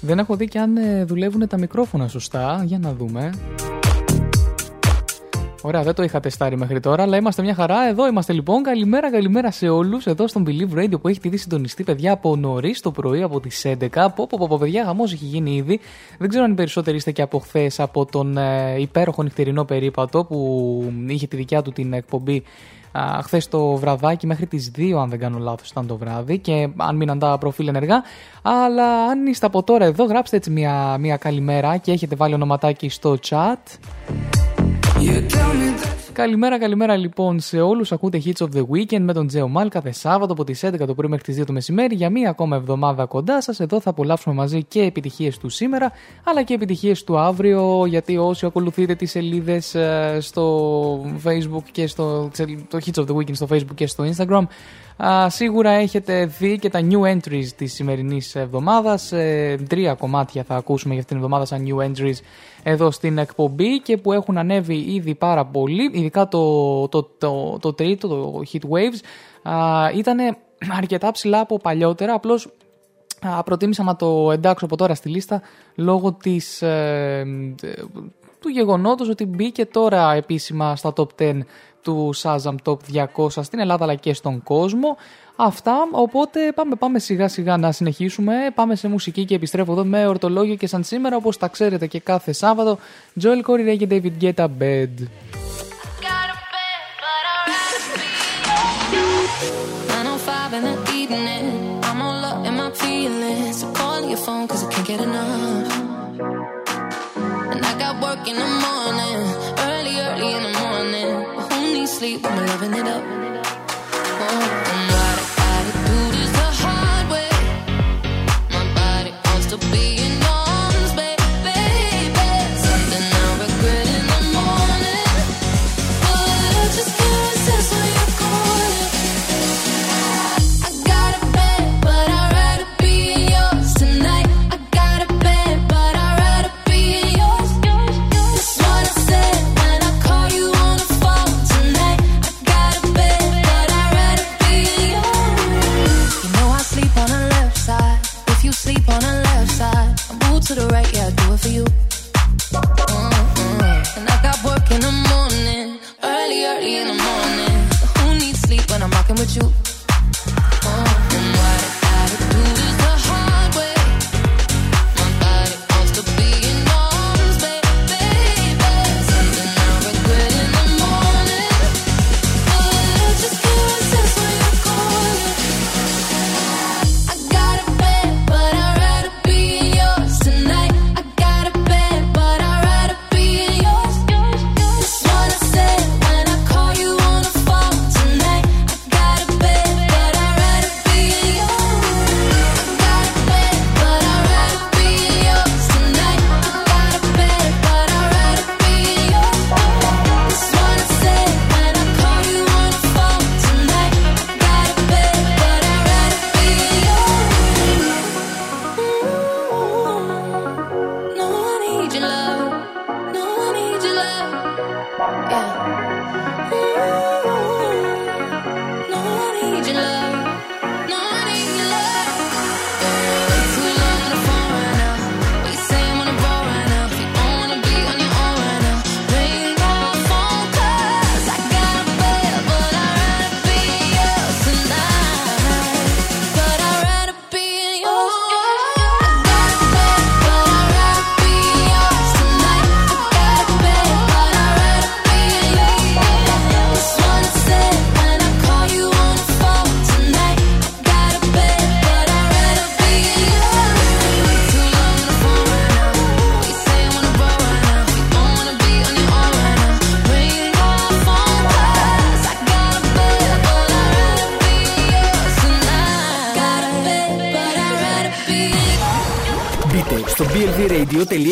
Δεν έχω δει και αν ε, δουλεύουν τα μικρόφωνα σωστά. Για να δούμε. Ωραία, δεν το είχα τεστάρει μέχρι τώρα, αλλά είμαστε μια χαρά. Εδώ είμαστε λοιπόν. Καλημέρα, καλημέρα σε όλους. Εδώ στον Believe Radio που έχει τη συντονιστεί, παιδιά, από νωρίς το πρωί, από τις 11. Πω, πω, πω, παιδιά, χαμός έχει γίνει ήδη. Δεν ξέρω αν οι περισσότεροι είστε και από χθες από τον ε, υπέροχο νυχτερινό περίπατο που είχε τη δικιά του την εκπομπή χθες το βραδάκι μέχρι τις 2 αν δεν κάνω λάθος ήταν το βράδυ και αν μείναν τα προφίλ ενεργά. Αλλά αν είστε από τώρα εδώ γράψτε έτσι μια, μια καλημέρα και έχετε βάλει ονοματάκι στο chat Καλημέρα, καλημέρα λοιπόν σε όλους. Ακούτε Hits of the Weekend με τον Τζέο Μάλ κάθε Σάββατο από τις 11 το πρωί μέχρι τις 2 το μεσημέρι για μία ακόμα εβδομάδα κοντά σας. Εδώ θα απολαύσουμε μαζί και επιτυχίες του σήμερα αλλά και επιτυχίες του αύριο. Γιατί όσοι ακολουθείτε τις σελίδες στο Facebook και στο το Hits of the Weekend στο Facebook και στο Instagram Α, σίγουρα έχετε δει και τα new entries της σημερινής εβδομάδας. Ε, τρία κομμάτια θα ακούσουμε για αυτήν την εβδομάδα σαν new entries εδώ στην εκπομπή και που έχουν ανέβει ήδη πάρα πολύ. Ειδικά το, το, το, το τρίτο, το Heat Waves, ήταν αρκετά ψηλά από παλιότερα. Απλώς προτίμησα να το εντάξω από τώρα στη λίστα λόγω της, ε, του γεγονότος ότι μπήκε τώρα επίσημα στα top 10 του Shazam Top 200 στην Ελλάδα αλλά και στον κόσμο. Αυτά, οπότε πάμε, πάμε σιγά σιγά να συνεχίσουμε. Πάμε σε μουσική και επιστρέφω εδώ με ορτολόγιο και σαν σήμερα όπως τα ξέρετε και κάθε Σάββατο. Joel Corey Ray και David Guetta Bed. in the evening, I'm all up in my feelings. So call your phone cause I can't get enough. And I got work in the morning, sleep when we're loving it up? Oh,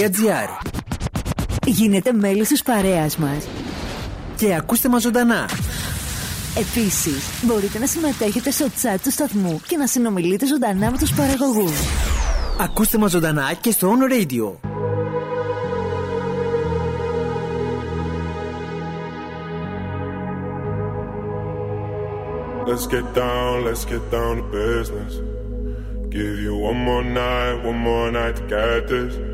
www.beliveradio.gr Γίνετε μέλη της παρέας μας. Και ακούστε μας ζωντανά. Επίσης, μπορείτε να συμμετέχετε στο chat του σταθμού και να συνομιλείτε ζωντανά με τους παραγωγούς. Ακούστε μας ζωντανά και στο On Radio. Let's get down, let's get down to business. Give you one more night, one more night to get this.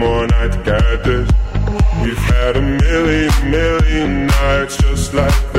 more night to get this. We've had a million, million nights just like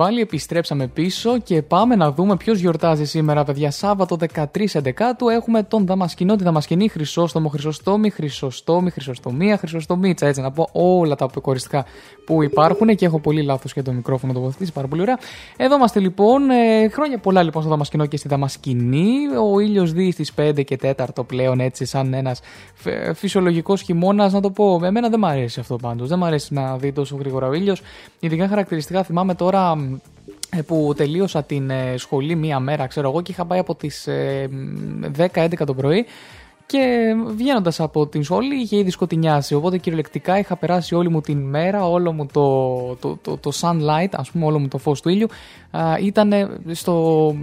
πάλι, επιστρέψαμε πίσω και πάμε να δούμε ποιος γιορτάζει σήμερα, παιδιά. Σάββατο 13 Εντεκάτου έχουμε τον Δαμασκηνό, τη Δαμασκηνή, Χρυσόστομο, Χρυσοστόμη, Χρυσοστόμη, Χρυσοστομία, Χρυσοστομίτσα. Έτσι να πω όλα τα αποκοριστικά που υπάρχουν και έχω πολύ λάθος και το μικρόφωνο τοποθετήσει πάρα πολύ ωραία. Εδώ είμαστε λοιπόν, ε, χρόνια πολλά λοιπόν στο Δαμασκηνό και στη Δαμασκηνή. Ο ήλιος δει στις 5 και 4 πλέον έτσι, σαν ένας φυσιολογικός χειμώνας. Να το πω, εμένα δεν μου αρέσει αυτό πάντως. Δεν μου αρέσει να δει τόσο γρήγορα ο ήλιος. Ειδικά χαρακτηριστικά θυμάμαι τώρα ε, που τελείωσα την ε, σχολή μία μέρα, ξέρω εγώ, και είχα πάει από τις ε, 10-11 το πρωί και βγαίνοντας από την σχολή είχε ήδη σκοτεινιάσει. Οπότε κυριολεκτικά είχα περάσει όλη μου την μέρα, όλο μου το, το, το, το sunlight, ας πούμε, όλο μου το φως του ήλιου, ήταν στο.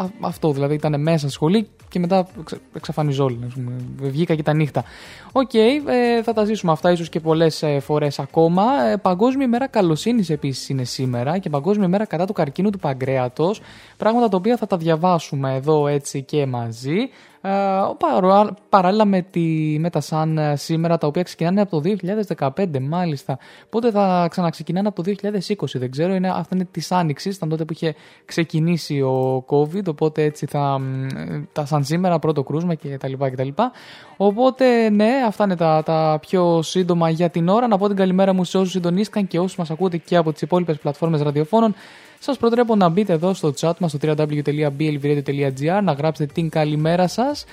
Ε, α- αυτό δηλαδή ήταν μέσα στη σχολή και μετά εξ, εξαφανιζόλη. ας πούμε. Βγήκα και τα νύχτα. Οκ, ε, θα τα ζήσουμε αυτά ίσως και πολλές ε, φορές ακόμα. Ε, Παγκόσμια ημέρα καλοσύνης επίσης είναι σήμερα και Παγκόσμια ημέρα κατά του καρκίνου του παγκρέατος. Πράγματα τα οποία θα τα διαβάσουμε εδώ έτσι και μαζί. Ε, παρα- παράλληλα με, τη, με τα σαν ε, σήμερα τα οποία ξεκινάνε από το 2015 μάλιστα. Πότε θα ξαναξεκινάνε από το 2020 δεν ξέρω. Είναι, αυτά είναι της άνοιξης ήταν τότε που είχε ξεκινήσει ο COVID οπότε έτσι θα μ, ε, τα σαν σήμερα πρώτο κρούσμα και τα λοιπά και τα λοιπά. Οπότε ναι αυτά είναι τα, τα πιο σύντομα για την ώρα. Να πω την καλημέρα μου σε όσους συντονίστηκαν και όσους μας ακούτε και από τις υπόλοιπες πλατφόρμες ραδιοφώνων σας προτρέπω να μπείτε εδώ στο chat μας στο www.blvradio.gr να γράψετε την καλημέρα σας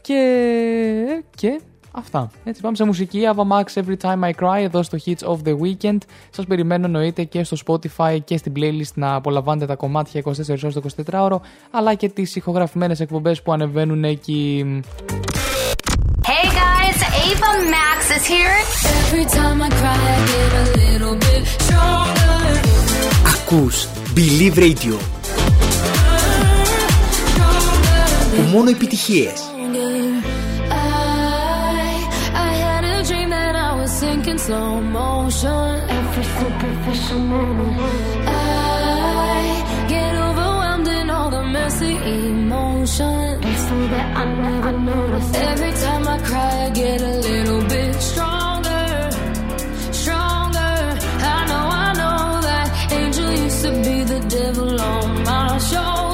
και, και αυτά. Έτσι πάμε σε μουσική. Ava Max Every Time I Cry εδώ στο Hits of the Weekend. Σας περιμένω εννοείται και στο Spotify και στην playlist να απολαμβάνετε τα κομμάτια 24 ώρες το 24ωρο αλλά και τις ηχογραφημένες εκπομπές που ανεβαίνουν εκεί. Hey guys, Ava Max is here. Every time I cry, I get a little bit stronger. Ακούς Believe Radio. Μόνο επιτυχίες. Slow motion. Every superficial moment. I get overwhelmed in all the messy emotion It's so that I never noticed. Every time I cry I get a little bit on my shoulders.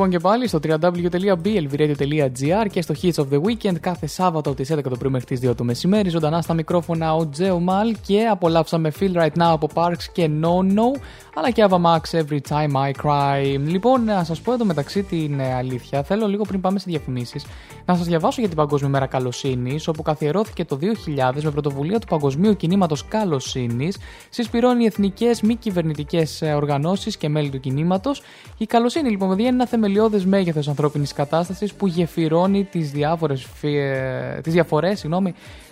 Λοιπόν και πάλι στο www.blvradio.gr και στο Hits of the Weekend κάθε Σάββατο από τις 11 το πρωί μέχρι τις 2 το μεσημέρι. Ζωντανά στα μικρόφωνα ο Τζέο Μαλ και απολαύσαμε Feel Right Now από Parks και No No αλλά και Ava Max Every Time I Cry. Λοιπόν, να σας πω εδώ μεταξύ την ε, αλήθεια, θέλω λίγο πριν πάμε σε διαφημίσεις να σας διαβάσω για την Παγκόσμια Μέρα Καλοσύνης, όπου καθιερώθηκε το 2000 με πρωτοβουλία του Παγκοσμίου Κινήματος Καλοσύνης, συσπηρώνει εθνικές μη κυβερνητικές ε, οργανώσεις και μέλη του κινήματος. Η καλοσύνη, λοιπόν, παιδιά, είναι ένα θεμελιώδες μέγεθος ανθρώπινης κατάστασης που γεφυρώνει τις τις διαφορές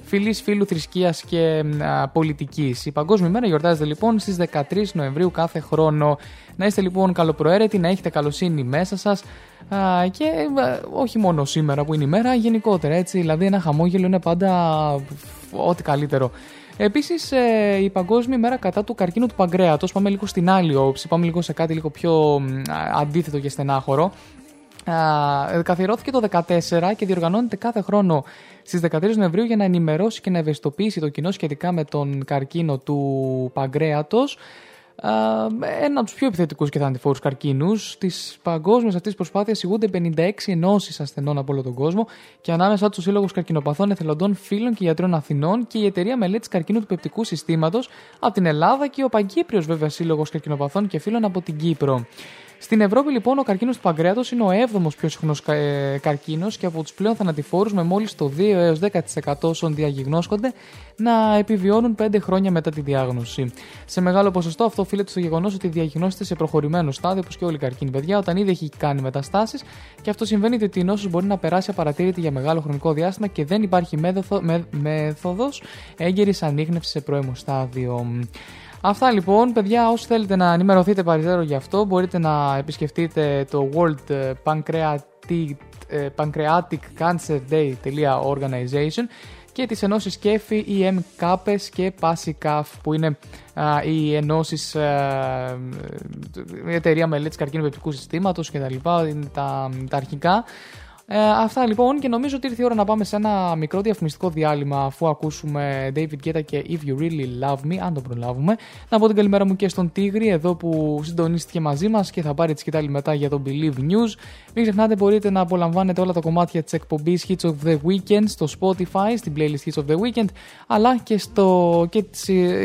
φυλή, φίλου, θρησκείας και πολιτικής. Η Παγκόσμια Μέρα γιορτάζεται λοιπόν στις 13 Νοεμβρίου κάθε χρόνο. Να είστε λοιπόν καλοπροαίρετοι, να έχετε καλοσύνη μέσα σας και όχι μόνο σήμερα που είναι η μέρα, γενικότερα έτσι. Δηλαδή, ένα χαμόγελο είναι πάντα ό,τι καλύτερο. Επίσης, ε, η Παγκόσμια Μέρα κατά του καρκίνου του παγκρέατος. Πάμε λίγο στην άλλη όψη, πάμε λίγο σε κάτι λίγο πιο αντίθετο και στενάχωρο. Καθιερώθηκε το 2014 και διοργανώνεται κάθε χρόνο στις 13 Νοεμβρίου για να ενημερώσει και να ευαισθητοποιήσει το κοινό σχετικά με τον καρκίνο του παγκρέατος. Ένα από τους πιο επιθετικούς και θανατηφόρους καρκίνους. Της παγκόσμιας αυτής προσπάθειας ηγούνται 56 ενώσεις ασθενών από όλο τον κόσμο και ανάμεσα τους Σύλλογος Καρκινοπαθών Εθελοντών Φίλων και Γιατρών Αθηνών και η Εταιρεία Μελέτης Καρκίνου του Πεπτικού Συστήματος από την Ελλάδα και ο Παγκύπριος βέβαια Σύλλογος Καρκινοπαθών και Φίλων από την Κύπρο. Στην Ευρώπη, λοιπόν, ο καρκίνος του παγκρέατος είναι ο 7ο πιο συχνός ε, καρκίνος και από τους πλέον θανατηφόρους, με μόλις το 2 έως 10% όσων διαγνώσκονται να επιβιώνουν 5 χρόνια μετά τη διάγνωση. Σε μεγάλο ποσοστό αυτό οφείλεται στο γεγονός ότι διαγνώστηκε σε προχωρημένο στάδιο, όπως και όλοι οι καρκίνοι παιδιά, όταν ήδη έχει κάνει μεταστάσεις και αυτό συμβαίνει ότι η νόσος μπορεί να περάσει απαρατήρητη για μεγάλο χρονικό διάστημα και δεν υπάρχει μέθοδος έγκαιρης ανείχνευσης σε πρώιμο στάδιο. Αυτά λοιπόν, παιδιά, όσοι θέλετε να ενημερωθείτε παριστέρω γι' αυτό, μπορείτε να επισκεφτείτε το World Pancreatic, Pancreatic Cancer Day.organization και τις ενώσεις ΚΕΦΗ, EM, ΚΑΠΕΣ και PASICAF που είναι α, οι ενώσεις, α, η εταιρεία μελέτης καρκίνου πεπτικού συστήματος και τα λοιπά, είναι τα, τα αρχικά. Ε, αυτά λοιπόν και νομίζω ότι ήρθε η ώρα να πάμε σε ένα μικρό διαφημιστικό διάλειμμα αφού ακούσουμε David Guetta και If You Really Love Me, αν το προλάβουμε. Να πω την καλημέρα μου και στον Τίγρη εδώ που συντονίστηκε μαζί μας και θα πάρει τη σκητάλη μετά για το Believe News. Μην ξεχνάτε μπορείτε να απολαμβάνετε όλα τα κομμάτια της εκπομπής Hits of the Weekend στο Spotify, στην playlist Hits of the Weekend, αλλά και, στο, και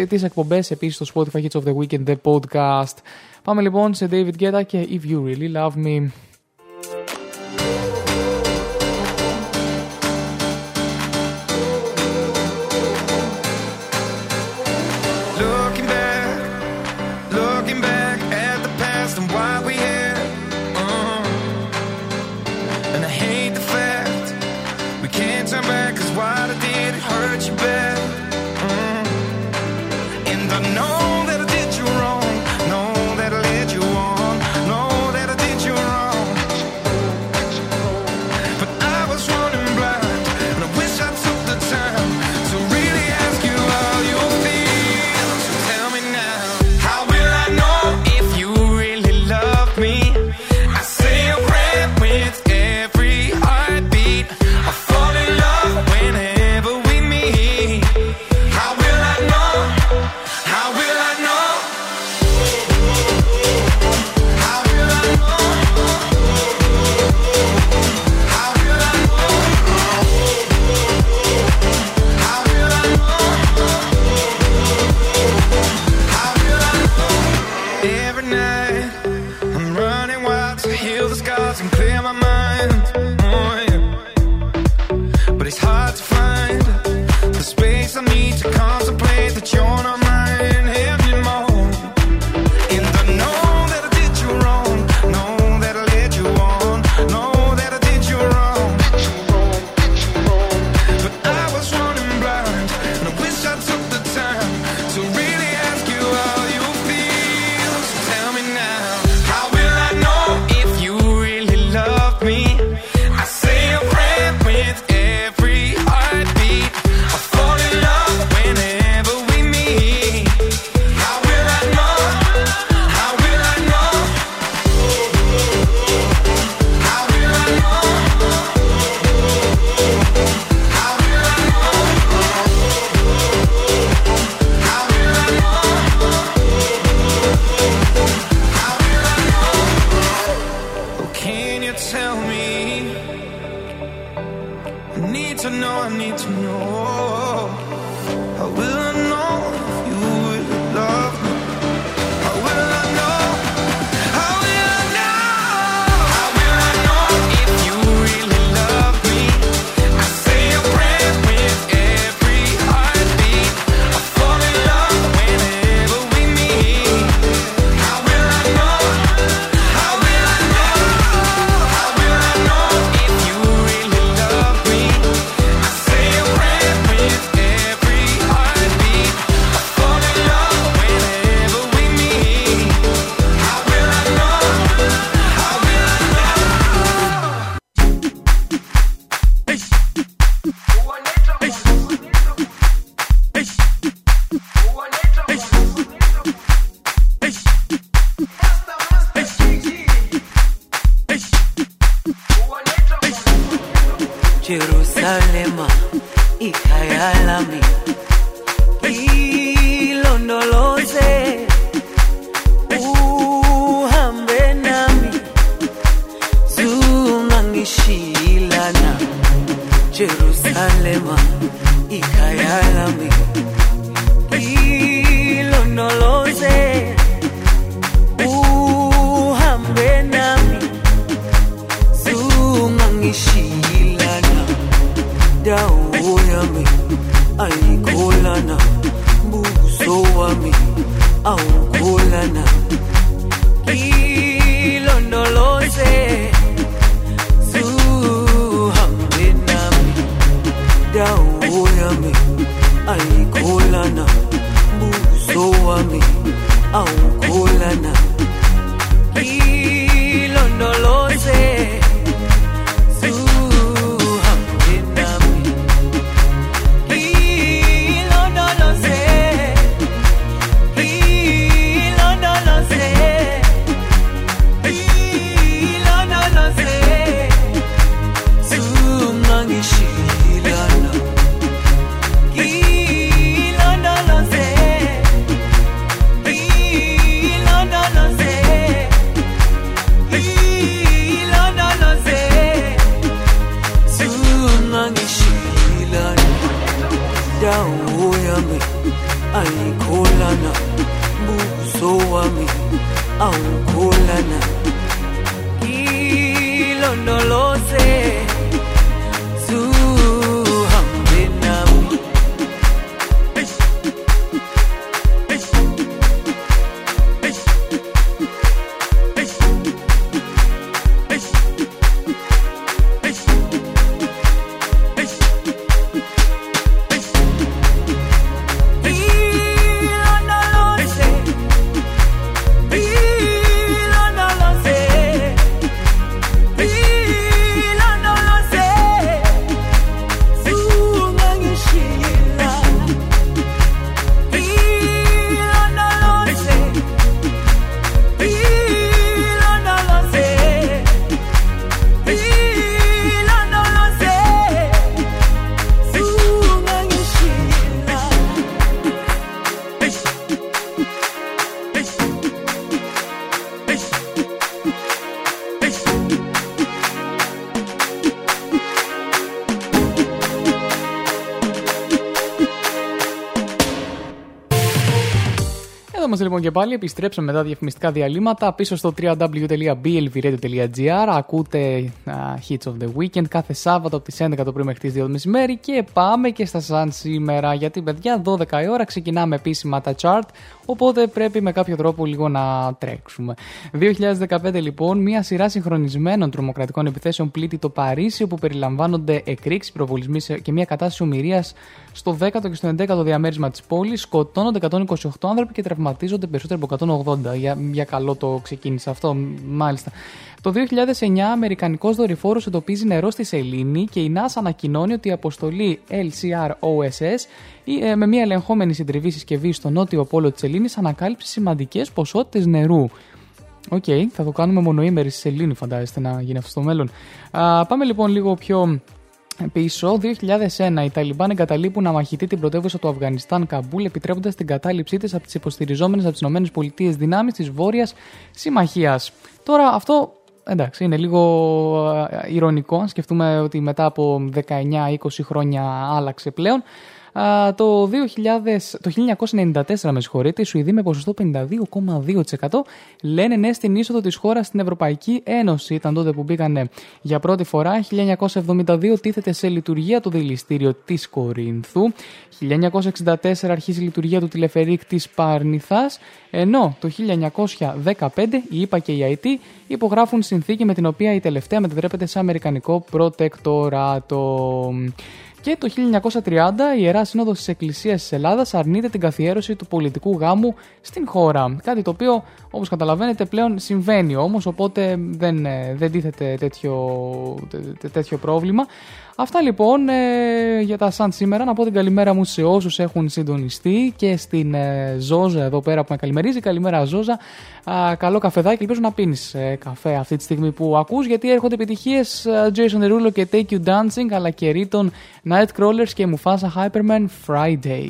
τις, εκπομπές επίσης στο Spotify Hits of the Weekend, the podcast. Πάμε λοιπόν σε David Guetta και If You Really Love Me. Και πάλι. Επιστρέψαμε μετά διαφημιστικά διαλύματα πίσω στο www.blvradio.gr. Ακούτε α, Hits of the Weekend κάθε Σάββατο από τις 11 το πρωί μέχρι τις 2 το μεσημέρι. Και πάμε και στα σαν σήμερα. Γιατί, παιδιά, 12 η ώρα ξεκινάμε επίσημα τα chart. Οπότε πρέπει με κάποιο τρόπο λίγο να τρέξουμε. 2015 λοιπόν, μια σειρά συγχρονισμένων τρομοκρατικών επιθέσεων πλήττει το Παρίσι, όπου περιλαμβάνονται εκρήξεις, προβολισμοί σε- και μια κατάσταση ομοιρίας στο 10ο και στο 11ο διαμέρισμα της πόλης. Σκοτώνονται 128 άνθρωποι και τραυματίζονται περισσότεροι από 180. Για, για καλό το ξεκίνησε αυτό, μάλιστα. Το 2009, Αμερικανικός δορυφόρος εντοπίζει νερό στη Σελήνη και η NASA ανακοινώνει ότι η αποστολή LCROSS ή, ε, με μια ελεγχόμενη συντριβή συσκευή στο νότιο πόλο της Σελήνης ανακάλυψε σημαντικές ποσότητες νερού. Οκ, θα το κάνουμε μονοήμερη στη Σελήνη, φαντάζεστε να γίνει αυτό στο μέλλον. Α, πάμε λοιπόν λίγο πιο πίσω. 2001, οι Ταλιμπάν εγκαταλείπουν αμαχητή την πρωτεύουσα του Αφγανιστάν, Καμπούλ, επιτρέποντας την κατάληψή της από τις υποστηριζόμενες από τις ΗΠΑ δυνάμεις της Βόρειας Συμμαχίας. Τώρα αυτό εντάξει, είναι λίγο ε, ηρωνικό. αν Σκεφτούμε ότι μετά από 19-20 χρόνια άλλαξε πλέον. Α, το, 2000, το 1994, με συγχωρείτε, οι Σουηδοί με ποσοστό 52,2% λένε ναι στην είσοδο της χώρας στην Ευρωπαϊκή Ένωση. Ήταν τότε που μπήκανε για πρώτη φορά. 1972 τίθεται σε λειτουργία το δηληστήριο της Κορίνθου. 1964 αρχίζει η λειτουργία του τηλεφερίκ της Παρνηθάς. Ενώ το 1915 η ΙΠΑ και η ΑΕΤ υπογράφουν συνθήκη με την οποία η τελευταία μετατρέπεται σε Αμερικανικό προτεκτοράτο. Και το 1930 η Ιερά Σύνοδος της Εκκλησίας της Ελλάδας αρνείται την καθιέρωση του πολιτικού γάμου στην χώρα. Κάτι το οποίο όπως καταλαβαίνετε πλέον συμβαίνει όμως οπότε δεν, ε, δεν τίθεται τέτοιο, τέ- τέτοιο πρόβλημα. Αυτά λοιπόν ε, για τα σαν σήμερα. Να πω την καλημέρα μου σε όσους έχουν συντονιστεί και στην ε, Ζόζα εδώ πέρα που με καλημερίζει. Καλημέρα Ζόζα. Α, καλό καφεδάκι. Ελπίζω να πίνεις ε, καφέ αυτή τη στιγμή που ακούς γιατί έρχονται επιτυχίες ε, Jason Derulo και Take You Dancing αλλά και Riton Nightcrawlers και Mufasa Hyperman Friday.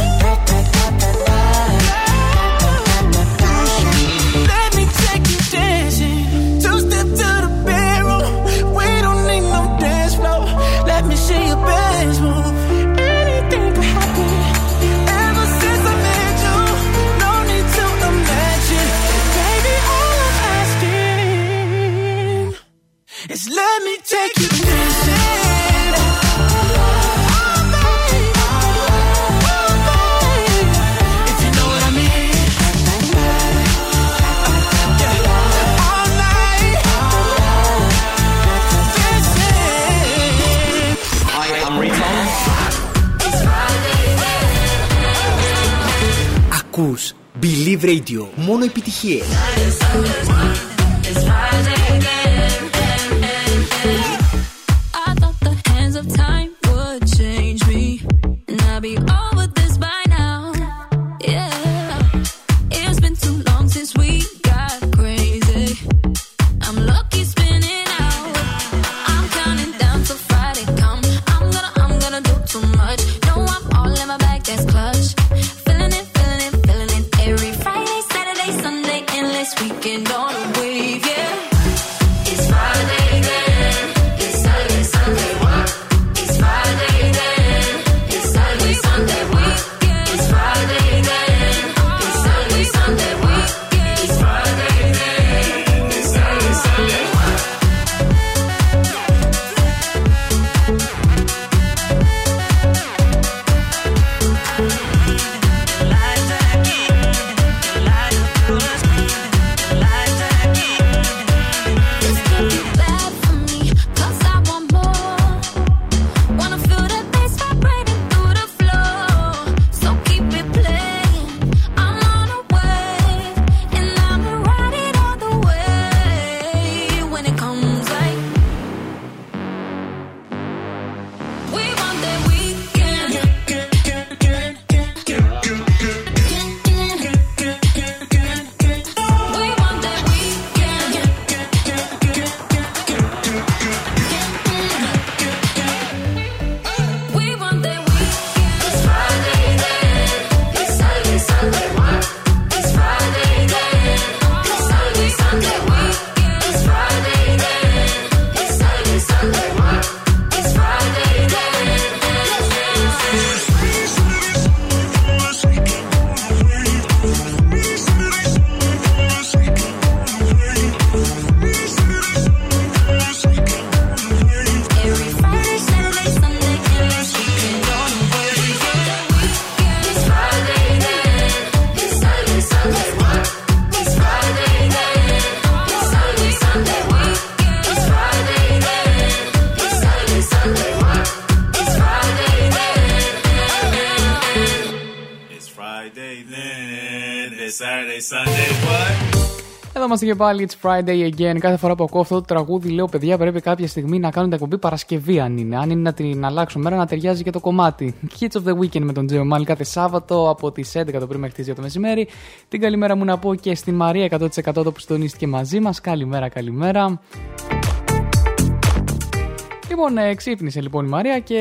Ακούς Believe Radio. Μόνο επιτυχίες. Είμαστε και πάλι, it's Friday again. Κάθε φορά που ακούω αυτό το τραγούδι, λέω παιδιά, πρέπει κάποια στιγμή να κάνουν τα εκπομπή Παρασκευή, αν είναι. Αν είναι να την αλλάξω μέρα, να ταιριάζει και το κομμάτι. Hits of the Weekend με τον Τζέο Μάλι κάθε Σάββατο από τις 11 το πρωί μέχρι τις 2 το μεσημέρι. Την καλημέρα μου να πω και στη Μαρία 100% το που συντονίστηκε μαζί μας. Καλημέρα, καλημέρα. Λοιπόν, ε, ξύπνησε λοιπόν η Μαρία και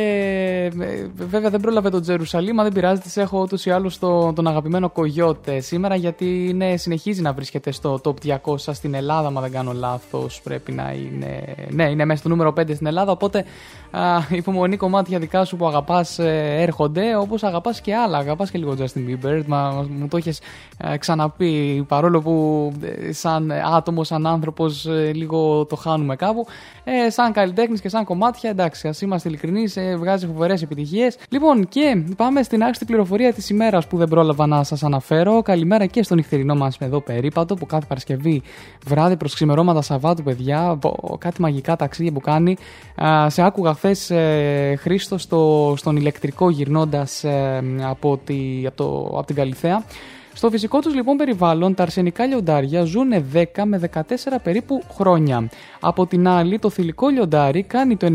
ε, βέβαια δεν πρόλαβε τον Τζερουσαλήμ, δεν πειράζει, της έχω ούτως ή άλλως το, τον αγαπημένο Κογιώτε σήμερα γιατί ναι, συνεχίζει να βρίσκεται στο top 200 στην Ελλάδα, μα δεν κάνω λάθος. Πρέπει να είναι. Ναι, είναι μέσα στο νούμερο 5 στην Ελλάδα. Οπότε α, υπομονή κομμάτια δικά σου που αγαπάς ε, έρχονται, όπως αγαπάς και άλλα. Αγαπάς και λίγο Justin Bieber. Μα, μου το έχεις ξαναπεί παρόλο που σαν άτομο, σαν άνθρωπος, λίγο το χάνουμε κάπου. Ε, σαν καλλιτέχνης και σαν κομμάτια, εντάξει, ας είμαστε ειλικρινείς, ε, βγάζει φοβερές επιτυχίες. Λοιπόν, και πάμε στην άξιτη πληροφορία της ημέρας που δεν πρόλαβα να σας αναφέρω. Καλημέρα και στον νυχτερινό μας εδώ περίπατο που κάθε Παρασκευή βράδυ προς ξημερώματα Σαββάτου, παιδιά. Κάτι μαγικά ταξίδια που κάνει. σε άκουγα χθες ε, Χρήστο στο, στον ηλεκτρικό γυρνώντας ε, από, τη, από, το, από την Καλυθέα. Στο φυσικό τους λοιπόν περιβάλλον τα αρσενικά λιοντάρια ζουν 10 με 14 περίπου χρόνια. Από την άλλη το θηλυκό λιοντάρι κάνει το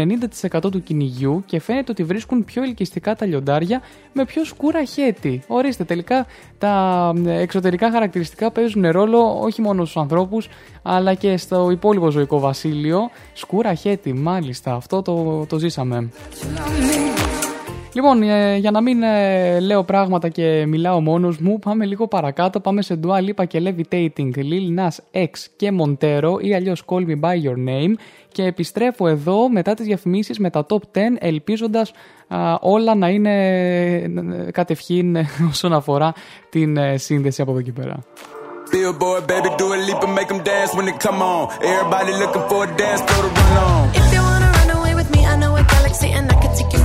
90% του κυνηγιού και φαίνεται ότι βρίσκουν πιο ελκυστικά τα λιοντάρια με πιο σκούρα χέτη. Ορίστε τελικά τα εξωτερικά χαρακτηριστικά παίζουν ρόλο όχι μόνο στους ανθρώπους αλλά και στο υπόλοιπο ζωικό βασίλειο. Σκούρα χέτη μάλιστα αυτό το, το ζήσαμε. Λοιπόν, ε, για να μην ε, λέω πράγματα και μιλάω μόνο μου, πάμε λίγο παρακάτω. Πάμε σε Dua Lipa και Levitating, Lil Nas X και Montero ή αλλιώ Call Me By Your Name. Και επιστρέφω εδώ μετά τις διαφημίσεις με τα Top 10, ελπίζοντας όλα να είναι ε, κατευχήν όσον αφορά την σύνδεση από εδώ και πέρα. Billboard, baby, do a leap and make them dance when they come on. Everybody looking for a dance, throw the run on. If you wanna run away with me, I know a galaxy and I can take you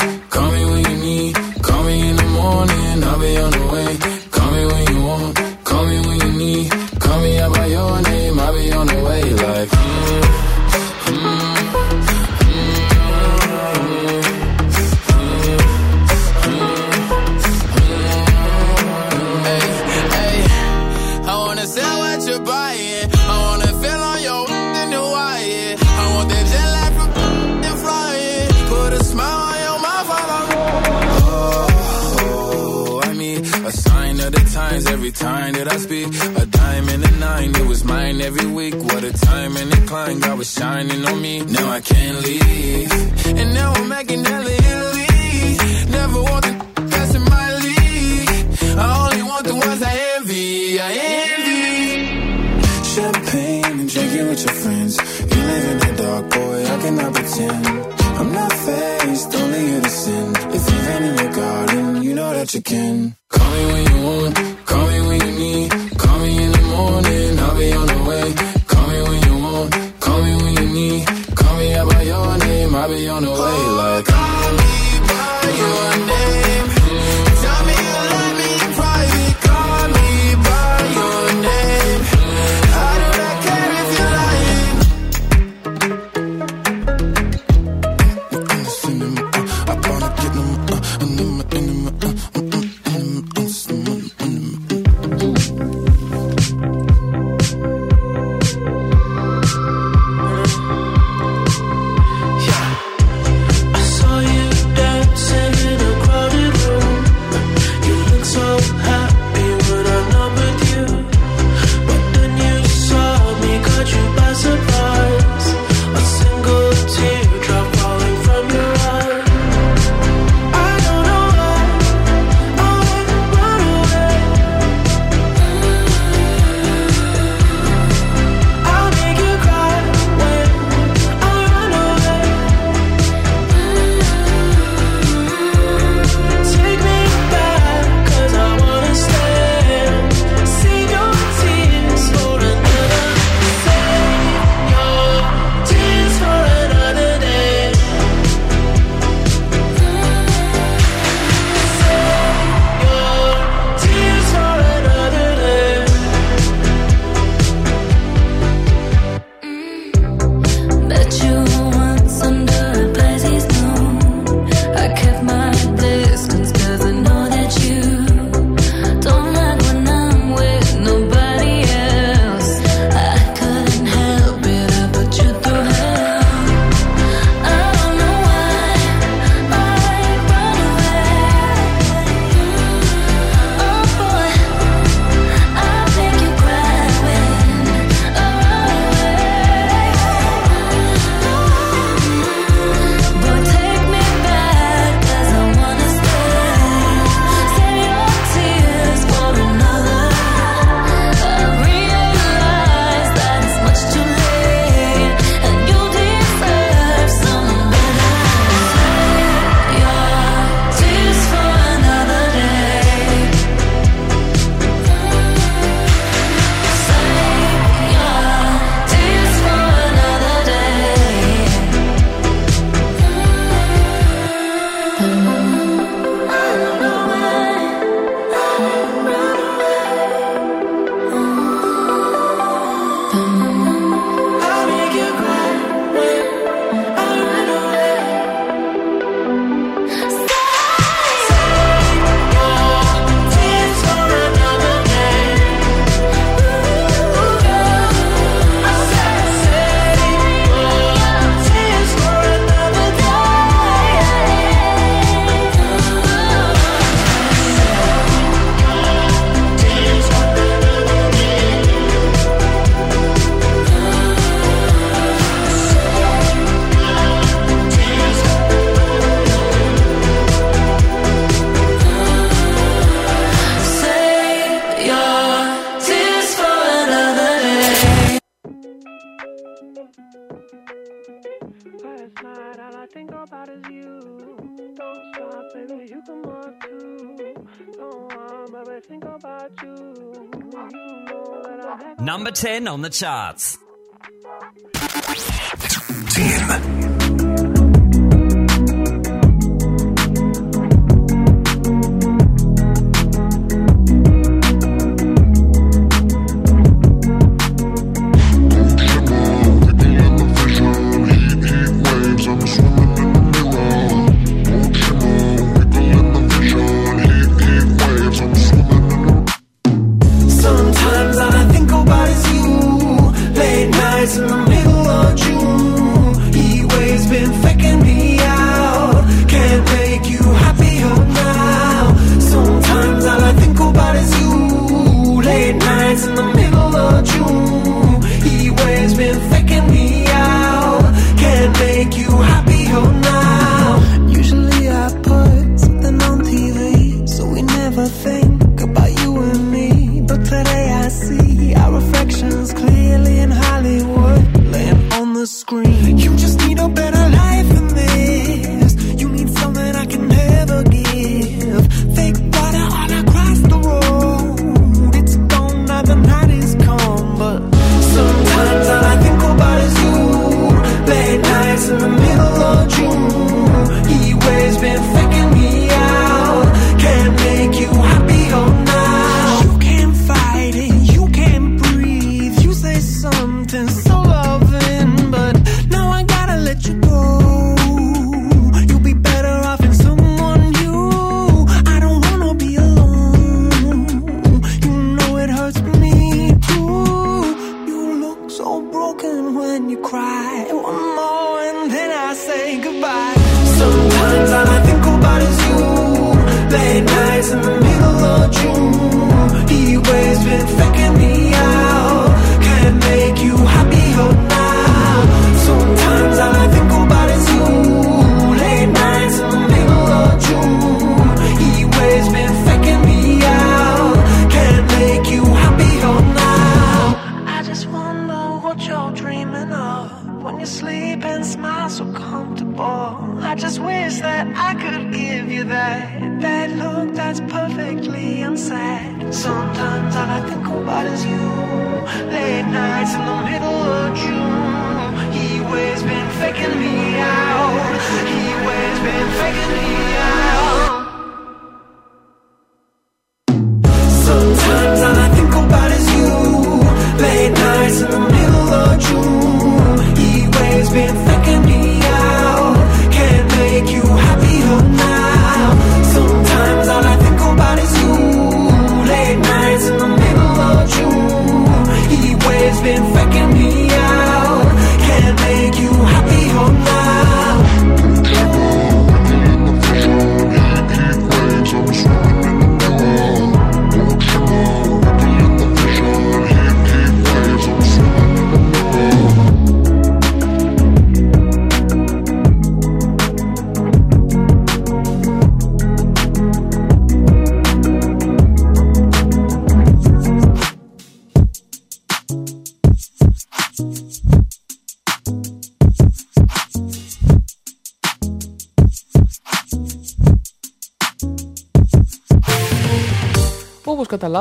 10 on the charts.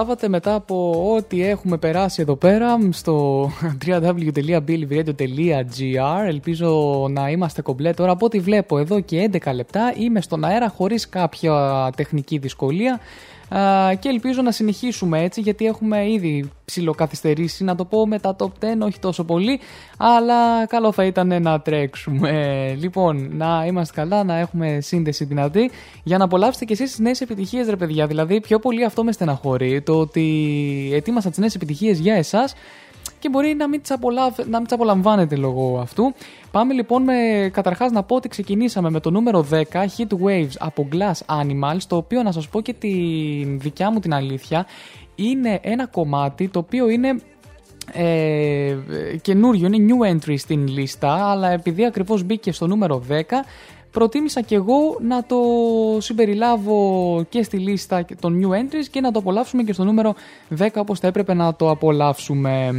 καταλάβατε μετά από ό,τι έχουμε περάσει εδώ πέρα στο www.billivradio.gr Ελπίζω να είμαστε κομπλέ τώρα. Από ό,τι βλέπω εδώ και 11 λεπτά είμαι στον αέρα χωρίς κάποια τεχνική δυσκολία και ελπίζω να συνεχίσουμε έτσι γιατί έχουμε ήδη ψηλοκαθυστερήσει να το πω με τα top 10 όχι τόσο πολύ αλλά καλό θα ήταν να τρέξουμε. Λοιπόν να είμαστε καλά να έχουμε σύνδεση δυνατή. Για να απολαύσετε και εσείς τις νέες επιτυχίες ρε παιδιά δηλαδή πιο πολύ αυτό με στεναχωρεί το ότι ετοίμασα τις νέες επιτυχίες για εσάς και μπορεί να μην τις απολαμβ... λόγω αυτού. Πάμε λοιπόν με, καταρχάς να πω ότι ξεκινήσαμε με το νούμερο 10 Heat Waves από Glass Animals το οποίο να σας πω και τη δικιά μου την αλήθεια είναι ένα κομμάτι το οποίο είναι ε, καινούριο, είναι new entry στην λίστα αλλά επειδή ακριβώς μπήκε στο νούμερο 10 προτίμησα και εγώ να το συμπεριλάβω και στη λίστα των new entries και να το απολαύσουμε και στο νούμερο 10 όπως θα έπρεπε να το απολαύσουμε.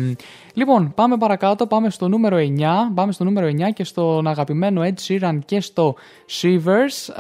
Λοιπόν, πάμε παρακάτω, πάμε στο νούμερο 9, πάμε στο νούμερο 9 και στον αγαπημένο Ed Sheeran και στο Shivers.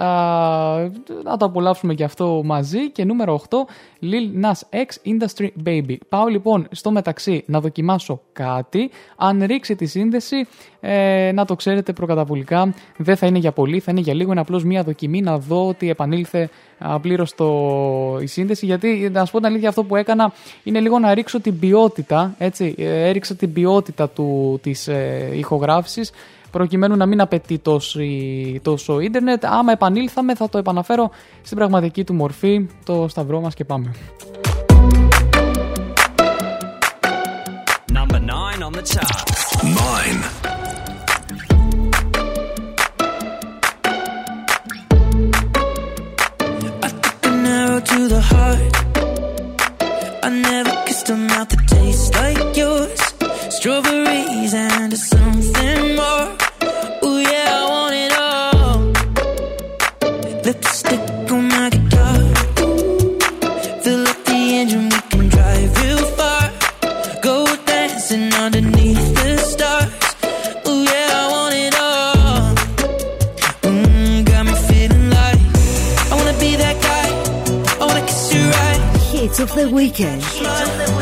Να το απολαύσουμε και αυτό μαζί. Και νούμερο 8, Lil Nas X Industry Baby. Πάω λοιπόν στο μεταξύ να δοκιμάσω κάτι. Αν ρίξει τη σύνδεση, ε, να το ξέρετε προκαταβολικά, δεν θα είναι για πολύ, θα είναι για λίγο, είναι απλώς μία δοκιμή να δω ότι επανήλθε απλήρωτο η σύνδεση, γιατί να σου πω την αλήθεια, αυτό που έκανα είναι λίγο να ρίξω την ποιότητα, έτσι, ε, έριξα την ποιότητα του, της ε, ηχογράφησης, προκειμένου να μην απαιτεί τόσο, τόσο ίντερνετ. Άμα επανήλθαμε θα το επαναφέρω στην πραγματική του μορφή, το σταυρό μας και πάμε. Number 9 on the chart. I never kissed a mouth that tastes like the weekend.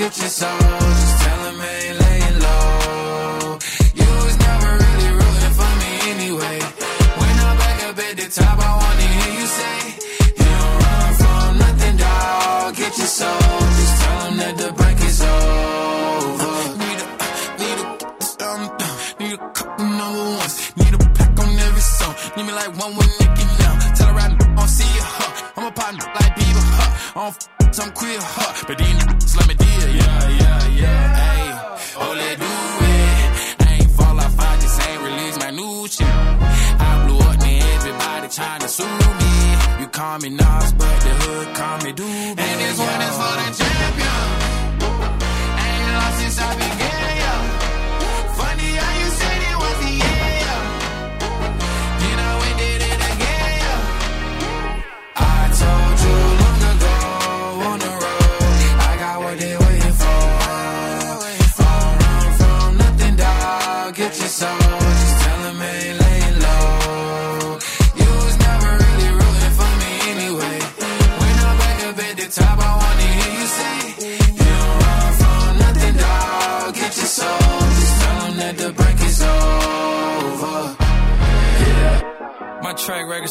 get your soul. Just tell him I ain't laying low. You was never really rooting for me anyway. When I'm back up at the top, I wanna hear you say, You don't run from nothing, dog. Get your soul. Me Nas, but the hood call me Doobie.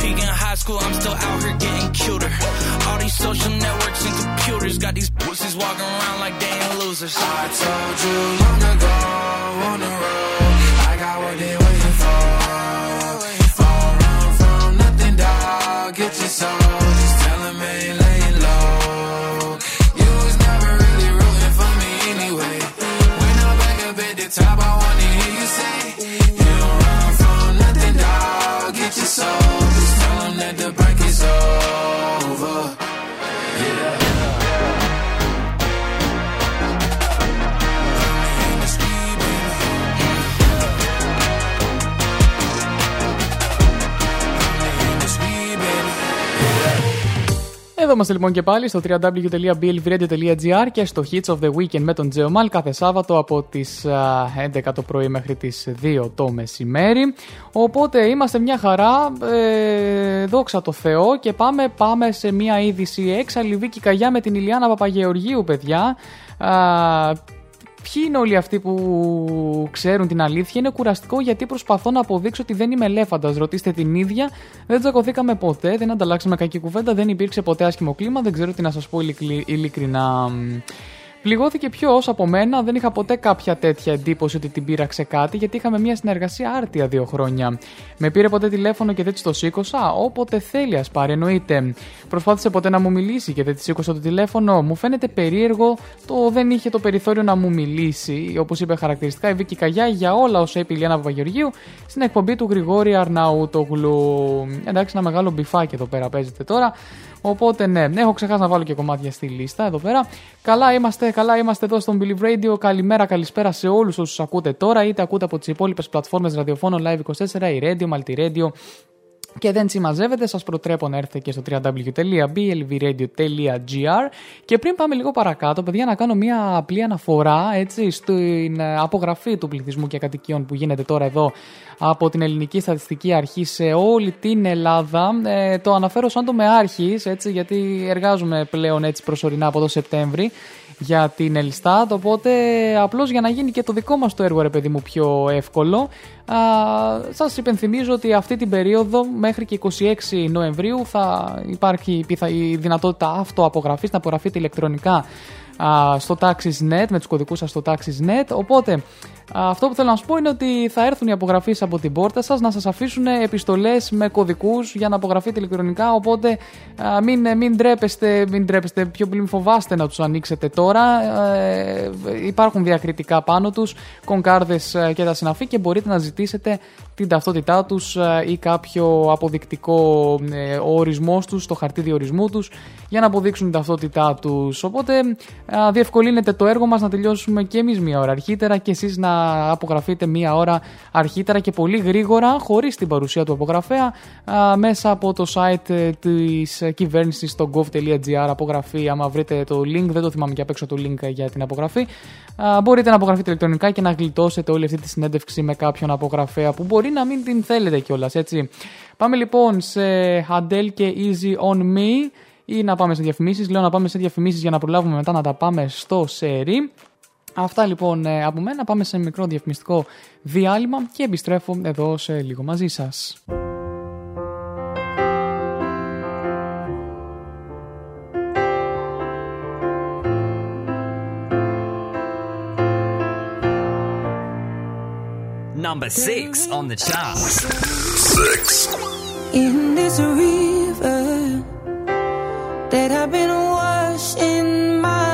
Peak in high school, I'm still out here getting cuter. All these social networks and computers got these pussies walking around like they ain't losers. I told you long ago on the road, I got what they waiting for. Don't run from nothing, dog. Get your soul. Just tell them ain't laying low. You was never really rooting for me anyway. When I'm back up at the top, I wanna hear you say, You don't run from nothing, dog. Get your soul end up Εδώ είμαστε λοιπόν και πάλι στο www.blvradio.gr και στο Hits of the Weekend με τον Τζεωμάλ κάθε Σάββατο από τις α, 11 το πρωί μέχρι τις 2 το μεσημέρι. Οπότε είμαστε μια χαρά, ε, δόξα τω Θεώ και πάμε, πάμε σε μια είδηση έξαλλη Βίκη Καγιά με την Ηλιάνα Παπαγεωργίου παιδιά. Α, Ποιοι είναι όλοι αυτοί που ξέρουν την αλήθεια; Είναι κουραστικό γιατί προσπαθώ να αποδείξω ότι δεν είμαι ελέφαντας. Ρωτήστε την ίδια. Δεν τσακωθήκαμε ποτέ, δεν ανταλλάξαμε κακή κουβέντα, δεν υπήρξε ποτέ άσχημο κλίμα. Δεν ξέρω τι να σας πω ειλικρι- ειλικρινά. Πληγώθηκε ποιο από μένα, δεν είχα ποτέ κάποια τέτοια εντύπωση ότι την πείραξε κάτι, γιατί είχαμε μια συνεργασία άρτια δύο χρόνια. Με πήρε ποτέ τηλέφωνο και δεν της το σήκωσα, όποτε θέλει, ας πάρει, εννοείται. Προσπάθησε ποτέ να μου μιλήσει και δεν της σήκωσα το τηλέφωνο. Μου φαίνεται περίεργο το δεν είχε το περιθώριο να μου μιλήσει, όπως είπε χαρακτηριστικά η Βίκη Καγιά για όλα όσα είπε η Λιάννα Παπαγεωργίου στην εκπομπή του Γρηγόρη Αρναούτογλου. Εντάξει, ένα μεγάλο μπιφάκι εδώ πέρα παίζεται τώρα. Οπότε ναι, έχω ξεχάσει να βάλω και κομμάτια στη λίστα εδώ πέρα. Καλά είμαστε, καλά είμαστε εδώ στον Believe Radio. Καλημέρα, καλησπέρα σε όλους όσους ακούτε τώρα, είτε ακούτε από τις υπόλοιπες πλατφόρμες ραδιοφώνων Live24, η Radio, Multi Radio, και δεν συμμαζεύετε, σας προτρέπω να έρθετε και στο www.blvradio.gr και πριν πάμε λίγο παρακάτω, παιδιά, να κάνω μια απλή αναφορά έτσι, στην ε, απογραφή του πληθυσμού και κατοικιών που γίνεται τώρα εδώ από την Ελληνική Στατιστική Αρχή σε όλη την Ελλάδα. Ε, το αναφέρω σαν το μεάρχης, έτσι, γιατί εργάζομαι πλέον έτσι προσωρινά από το Σεπτέμβρη για την Ελστάτ, οπότε απλώς για να γίνει και το δικό μας το έργο ρε παιδί μου πιο εύκολο α, σας υπενθυμίζω ότι αυτή την περίοδο μέχρι και 26 Νοεμβρίου θα υπάρχει πιθα- η δυνατότητα αυτοαπογραφής να απογραφείτε ηλεκτρονικά α, στο Taxis.net με τους κωδικούς σας στο Taxis.net οπότε αυτό που θέλω να σα πω είναι ότι θα έρθουν οι απογραφείς από την πόρτα σας να σας αφήσουν επιστολές με κωδικούς για να απογραφείτε ηλεκτρονικά. Οπότε α, μην, μην ντρέπεστε, μην ντρέπεστε, πιο πολύ μην φοβάστε να τους ανοίξετε τώρα. Ε, υπάρχουν διακριτικά πάνω τους, κονκάρδες και τα συναφή και μπορείτε να ζητήσετε την ταυτότητά τους ή κάποιο αποδεικτικό ε, ο ορισμό τους, το χαρτί διορισμού τους για να αποδείξουν την ταυτότητά τους. Οπότε Α, Διευκολύνεται το έργο μας να τελειώσουμε και εμείς μία ώρα αρχίτερα και εσείς να απογραφείτε μία ώρα αρχίτερα και πολύ γρήγορα χωρίς την παρουσία του απογραφέα α, μέσα από το site ε, της κυβέρνησης στο gov.gr απογραφή άμα βρείτε το link, δεν το θυμάμαι και απ' έξω το link για την απογραφή α, μπορείτε να απογραφείτε ηλεκτρονικά και να γλιτώσετε όλη αυτή τη συνέντευξη με κάποιον απογραφέα που μπορεί να μην την θέλετε κιόλας, έτσι. Πάμε λοιπόν σε Adele και Easy on Me ή να πάμε σε διαφημίσεις. Λέω να πάμε σε διαφημίσεις για να προλάβουμε μετά να τα πάμε στο σερί. Αυτά λοιπόν ε, από μένα. Πάμε σε μικρό διαφημιστικό διάλειμμα και επιστρέφω εδώ σε λίγο μαζί σας. Number six on the charts. Six. In this river that I've been washing my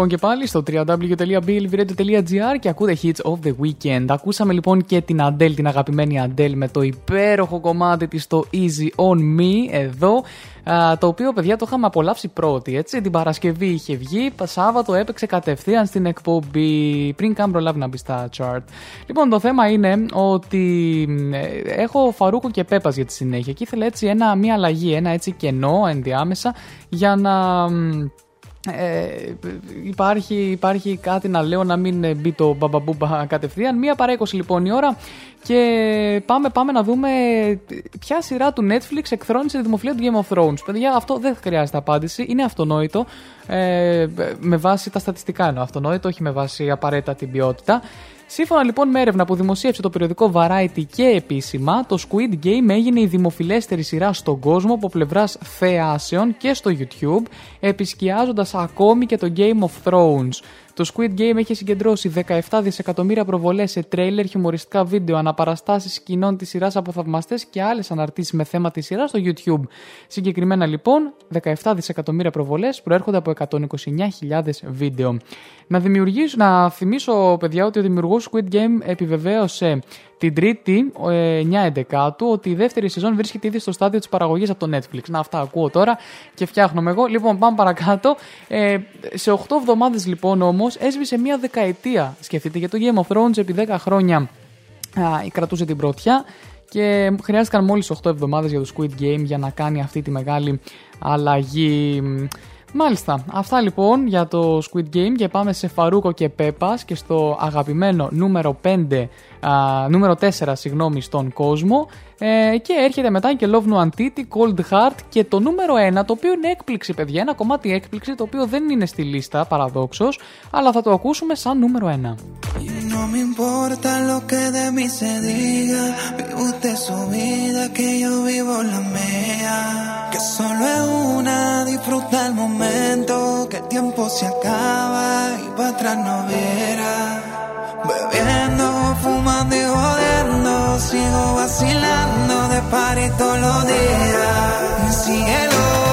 λοιπόν και πάλι στο www.billviradio.gr και ακούτε Hits of the Weekend. Ακούσαμε λοιπόν και την Adele, την αγαπημένη Adele με το υπέροχο κομμάτι της το Easy On Me εδώ α, το οποίο παιδιά το είχαμε απολαύσει πρώτη έτσι την Παρασκευή είχε βγει, Σάββατο έπαιξε κατευθείαν στην εκπομπή πριν καν προλάβει να μπει στα chart. Λοιπόν το θέμα είναι ότι ε, έχω Φαρούκο και Πέπας για τη συνέχεια και ήθελα έτσι ένα, μια αλλαγή, ένα έτσι κενό ενδιάμεσα για να μ, ε, υπάρχει, υπάρχει κάτι να λέω να μην ε, μπει το μπαμπαμπούμπα κατευθείαν. Μία παρά 20 λοιπόν η ώρα και πάμε, πάμε να δούμε ποια σειρά του Netflix εκθρονίζει τη δημοφιλία του Game of Thrones. Παιδιά, αυτό δεν χρειάζεται απάντηση, είναι αυτονόητο. Ε, με βάση τα στατιστικά εννοώ αυτονόητο, όχι με βάση απαραίτητα την ποιότητα. Σύμφωνα λοιπόν με έρευνα που δημοσίευσε το περιοδικό Variety και επίσημα, το Squid Game έγινε η δημοφιλέστερη σειρά στον κόσμο από πλευράς θεάσεων και στο YouTube, επισκιάζοντας ακόμη και το Game of Thrones. Το Squid Game έχει συγκεντρώσει 17 δισεκατομμύρια προβολές σε τρέιλερ, χιουμοριστικά βίντεο, αναπαραστάσεις σκηνών της σειράς από θαυμαστές και άλλες αναρτήσεις με θέμα της σειράς στο YouTube. Συγκεκριμένα λοιπόν, 17 δισεκατομμύρια προβολές προέρχονται από 129.000 βίντεο. Να, δημιουργήσω, να θυμίσω, παιδιά, ότι ο δημιουργός Squid Game επιβεβαίωσε την Τρίτη, 9 Εντεκάτου, ότι η δεύτερη σεζόν βρίσκεται ήδη στο στάδιο της παραγωγής από το Netflix. Να, αυτά ακούω τώρα και φτιάχνω εγώ. Λοιπόν, πάμε παρακάτω. Ε, σε 8 εβδομάδες λοιπόν όμως έσβησε μία δεκαετία. Σκεφτείτε για το Game of Thrones επί 10 χρόνια α, κρατούσε την πρωτιά και χρειάστηκαν μόλις 8 εβδομάδες για το Squid Game για να κάνει αυτή τη μεγάλη αλλαγή. Μάλιστα, αυτά λοιπόν για το Squid Game και πάμε σε Φαρούκο και Πέπας και στο αγαπημένο νούμερο 5, α, νούμερο 4 συγγνώμη στον κόσμο ε, και έρχεται μετά και Love No Antiti, Cold Heart και το νούμερο 1 το οποίο είναι έκπληξη παιδιά, ένα κομμάτι έκπληξη το οποίο δεν είναι στη λίστα παραδόξως αλλά θα το ακούσουμε σαν νούμερο 1. No me importa lo que de mí se diga, vive usted su vida, que yo vivo la mía. Que solo es una, disfruta el momento, que el tiempo se acaba y para atrás no viera. Bebiendo, fumando y jodiendo, sigo vacilando de party todos los días. Cielo.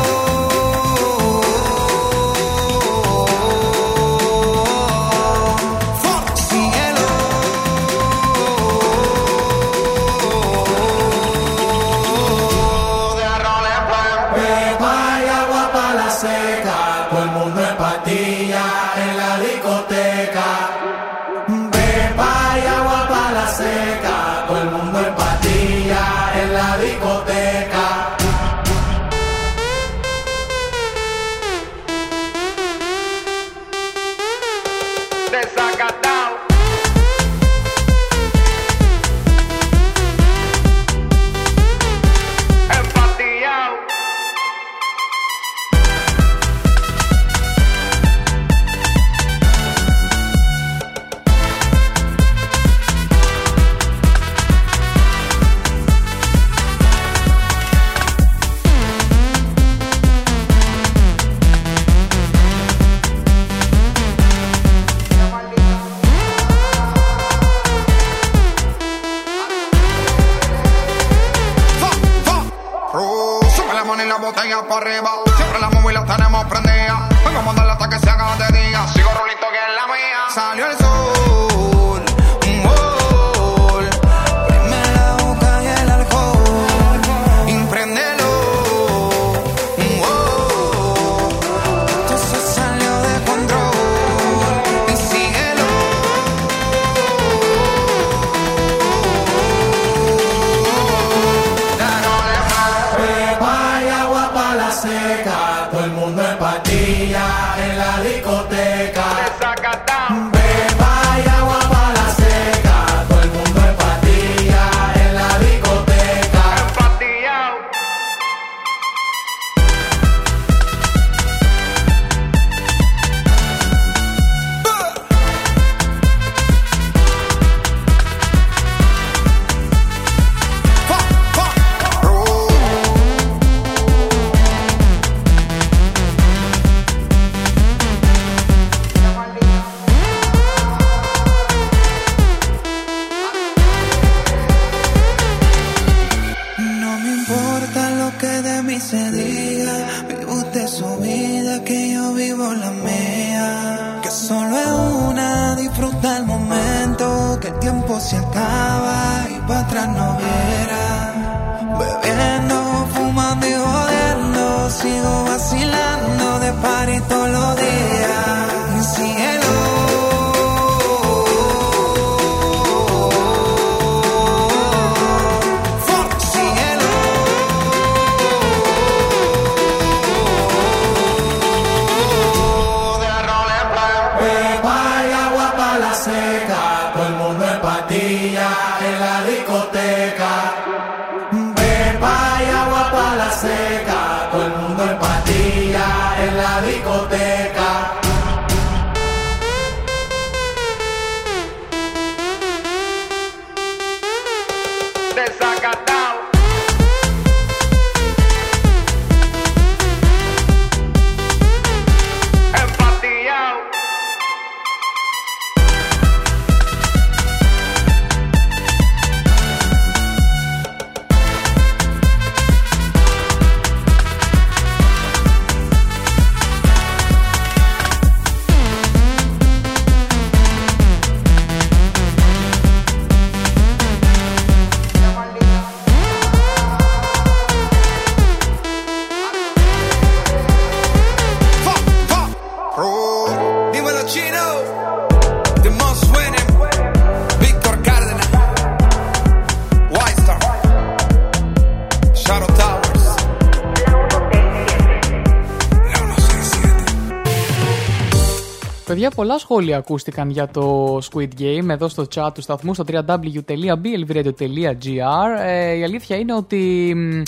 Πολλά σχόλια ακούστηκαν για το Squid Game εδώ στο chat του σταθμού στο www.blvradio.gr. Ε, η αλήθεια είναι ότι μ,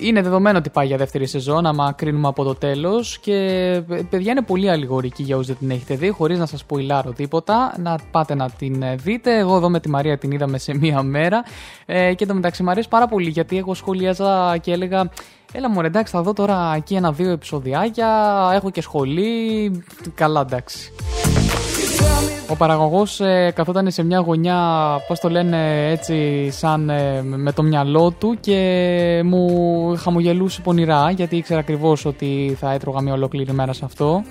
είναι δεδομένο ότι πάει για δεύτερη σεζόν, άμα κρίνουμε από το τέλος. Και ε, παιδιά είναι πολύ αλληγορική για όσου δεν την έχετε δει, χωρίς να σας ποηλάρω τίποτα. Να πάτε να την ε, δείτε. Εγώ εδώ με τη Μαρία την είδαμε σε μία μέρα. Ε, και το μεταξύ μου αρέσει πάρα πολύ γιατί εγώ σχολίαζα και έλεγα. Έλα μου εντάξει, θα δω τώρα εκεί ένα-δύο επεισοδιάκια. Έχω και σχολή. Καλά, εντάξει. Ο παραγωγός ε, καθόταν σε μια γωνιά, πώς το λένε έτσι, σαν ε, με το μυαλό του και μου χαμογελούσε πονηρά γιατί ήξερα ακριβώς ότι θα έτρωγα μια ολόκληρη μέρα σε αυτό.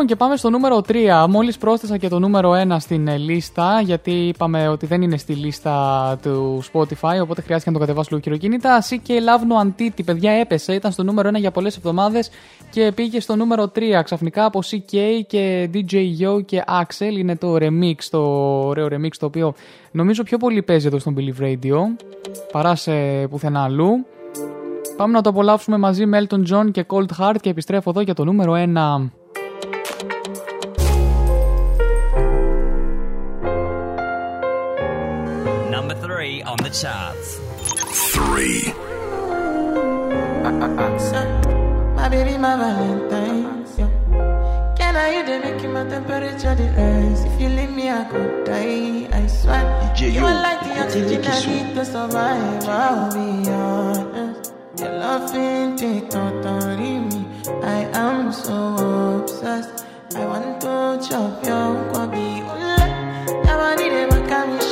Λοιπόν, και πάμε στο νούμερο 3. Μόλις πρόσθεσα και το νούμερο 1 στην ε, λίστα, γιατί είπαμε ότι δεν είναι στη λίστα του Spotify, οπότε χρειάστηκε να το κατεβάσω λίγο χειροκίνητα. CK Love No Antiti, παιδιά, έπεσε. Ήταν στο νούμερο 1 για πολλές εβδομάδες και πήγε στο νούμερο 3 ξαφνικά από CK και DJ Yo και Axel. Είναι το remix, το ωραίο remix το οποίο νομίζω πιο πολύ παίζει εδώ στον Believe Radio παρά σε πουθενά αλλού. Πάμε να το απολαύσουμε μαζί με Elton John και Cold Heart και επιστρέφω εδώ για το νούμερο 1. The charts. Three. My baby, my Valentine's, yeah. Can I you they make my temperature the rise? If you leave me, I could die. I swear. DJ you Yo, are like the oxygen I need to survive. I'll be honest. Your love ain't it totally me. I am so obsessed. I want to chop your kwabi. Ule, yabani de makamishi.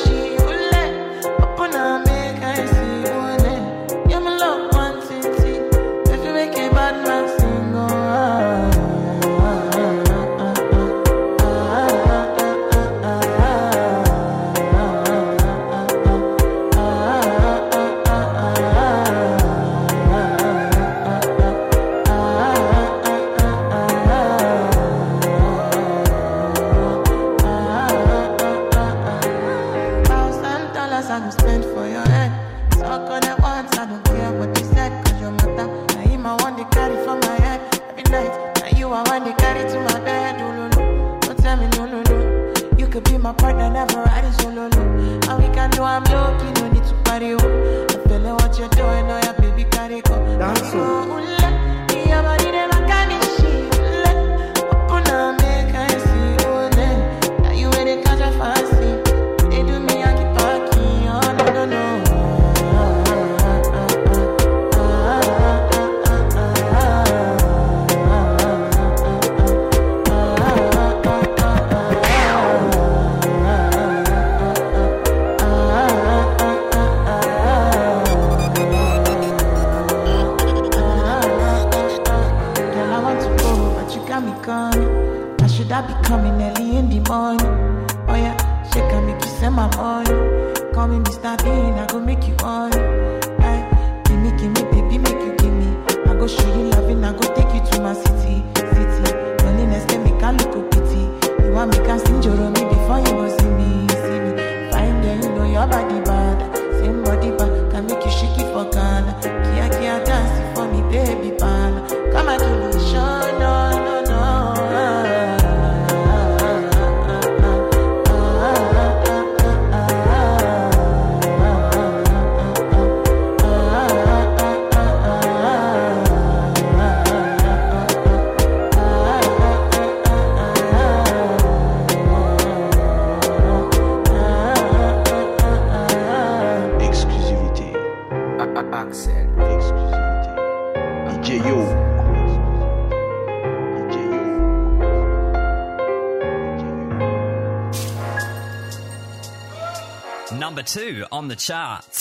The charts.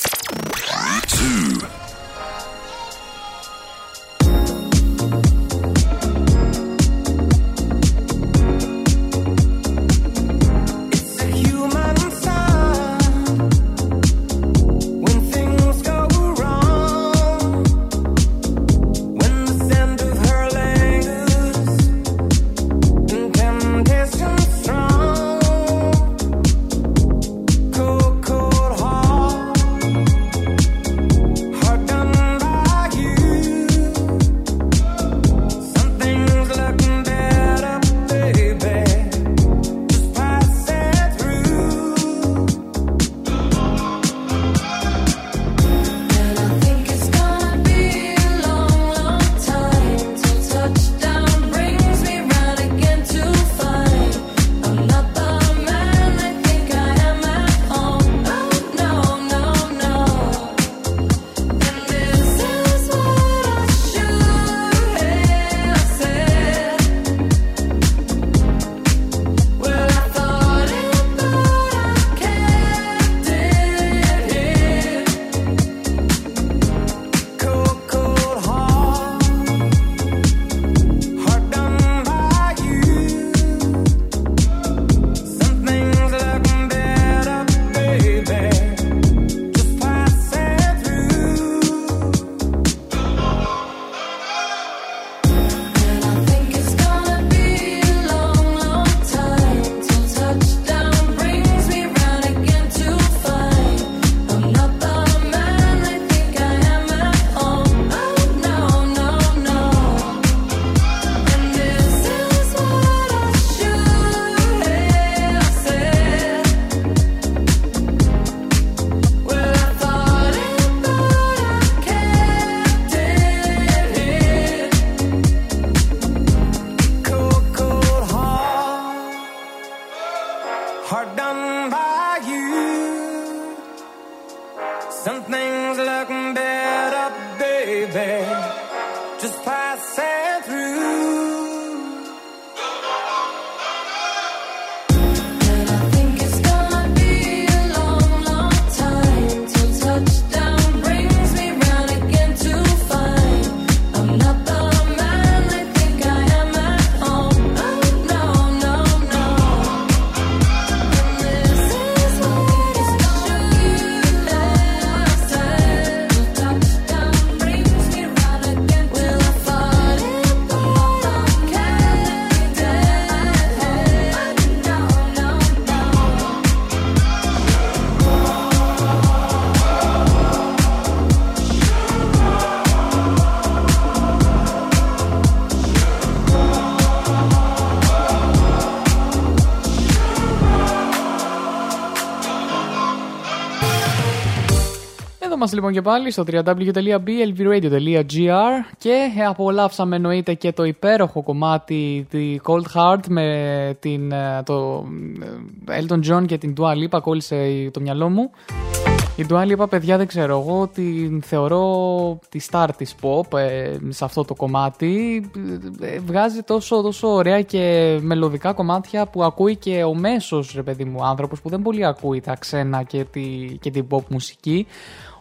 Εδώ είμαστε λοιπόν και πάλι στο www.blvradio.gr και απολαύσαμε εννοείται και το υπέροχο κομμάτι τη Cold Heart με την, ε, το ε, Elton John και την Dua Lipa κόλλησε το μυαλό μου. Η Dua Lipa, παιδιά, δεν ξέρω, εγώ την θεωρώ τη star της pop ε, σε αυτό το κομμάτι. Ε, βγάζει τόσο, τόσο ωραία και μελωδικά κομμάτια που ακούει και ο μέσος, ρε παιδί μου, άνθρωπος που δεν πολύ ακούει τα ξένα και, τη, και την pop μουσική.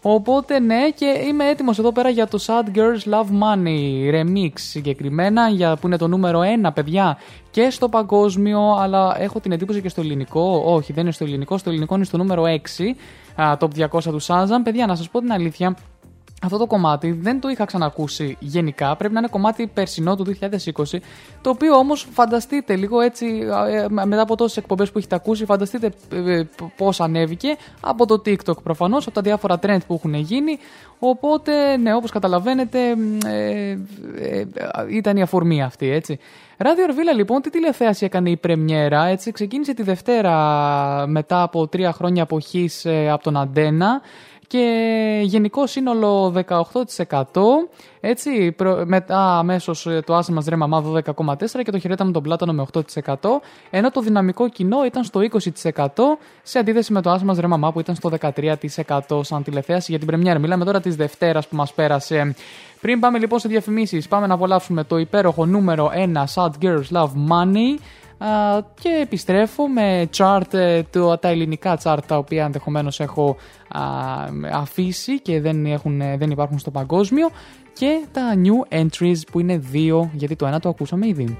Οπότε ναι και είμαι έτοιμος εδώ πέρα για το Sad Girls Love Money Remix συγκεκριμένα για, που είναι το νούμερο 1 παιδιά και στο παγκόσμιο αλλά έχω την εντύπωση και στο ελληνικό, όχι δεν είναι στο ελληνικό, στο ελληνικό είναι στο νούμερο 6 α, top 200 του Shazam. Παιδιά να σας πω την αλήθεια αυτό το κομμάτι δεν το είχα ξανακούσει γενικά. Πρέπει να είναι κομμάτι περσινό του 2020. Το οποίο όμως φανταστείτε λίγο έτσι, ε, μετά από τόσες εκπομπές που έχετε ακούσει, φανταστείτε ε, πώς ανέβηκε από το TikTok προφανώς, από τα διάφορα trend που έχουν γίνει. Οπότε, ναι, όπως καταλαβαίνετε, ε, ε, ήταν η αφορμή αυτή, έτσι. Ράδιο Ορβίλα, λοιπόν, τι τηλεθέαση έκανε η πρεμιέρα, έτσι. Ξεκίνησε τη Δευτέρα μετά από τρία χρόνια αποχής ε, από τον Αντένα και γενικό σύνολο 18%. Έτσι, προ, μετά αμέσως το άσε μας ρε μαμά 12,4% και το χαιρέταμε τον πλάτανο με 8%. Ενώ το δυναμικό κοινό ήταν στο 20% σε αντίθεση με το άσε μας ρε μαμά που ήταν στο 13% σαν τηλεθέαση για την πρεμιέρα. Μιλάμε τώρα της Δευτέρας που μας πέρασε. Πριν πάμε λοιπόν σε διαφημίσεις, πάμε να απολαύσουμε το υπέροχο νούμερο 1 Sad Girls Love Money και επιστρέφω με chart, ε, του τα ελληνικά chart τα οποία ενδεχομένως έχω αφήσει και δεν, έχουν, ε, δεν υπάρχουν στο παγκόσμιο. Και τα new entries που είναι δύο γιατί το ένα το ακούσαμε ήδη.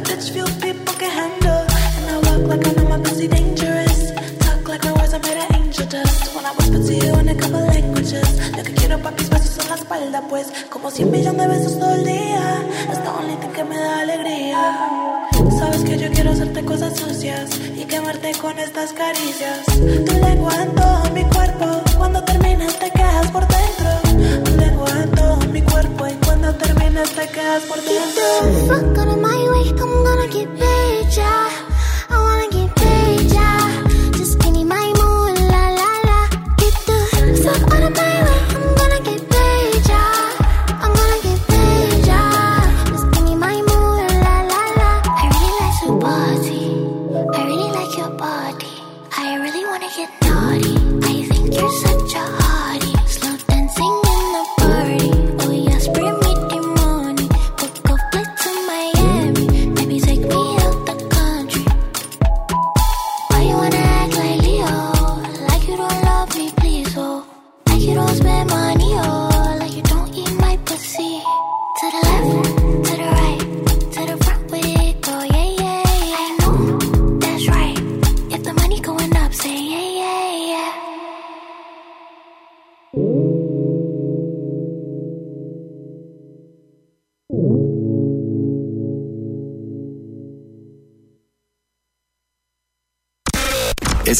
bitch people can handle. And I walk like I know my dangerous. Talk like my words made angel dust. When I whisper to you in a couple languages. Lo que quiero para mis besos la espalda, pues. Como cien millones de besos todo el día. Es la única que me da alegría. Sabes que yo quiero hacerte cosas sucias y quemarte con estas caricias. Mi cuerpo. Cuando terminas te quedas por dentro. Tu lengua en mi cuerpo. hasta quedas por dentro. Fuck out of my way, I'm gonna get paid, yeah.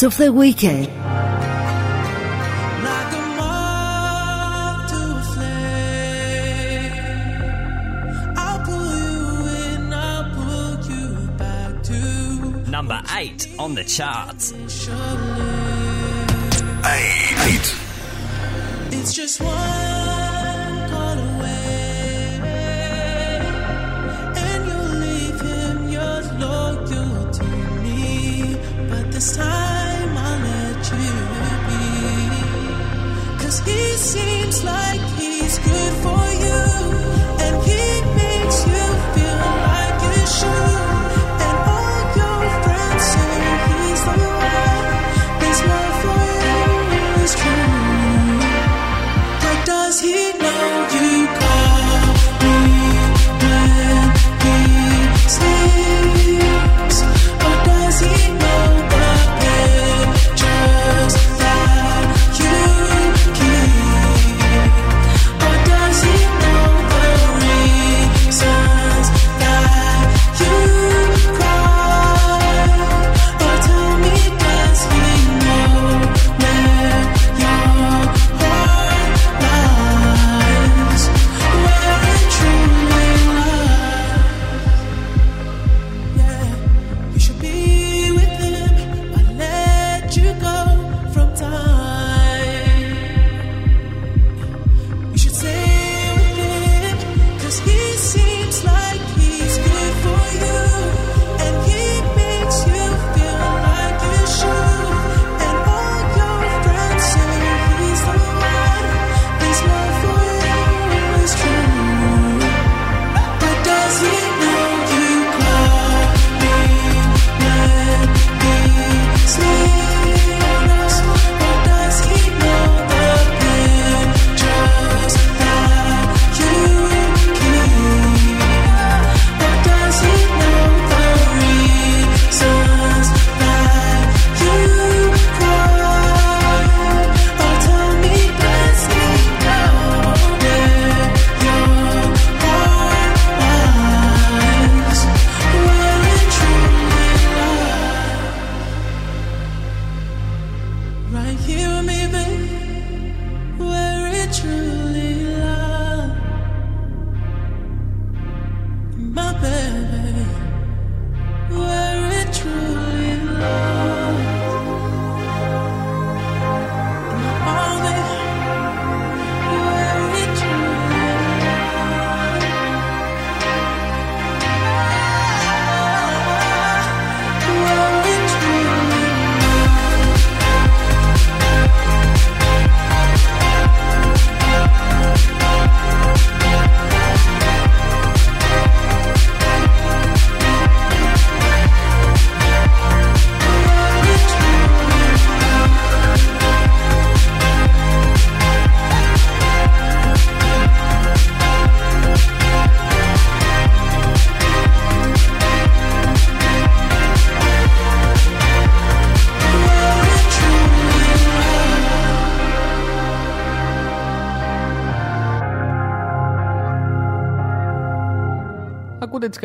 Thoughts of the Weekend. Number 8 on the charts.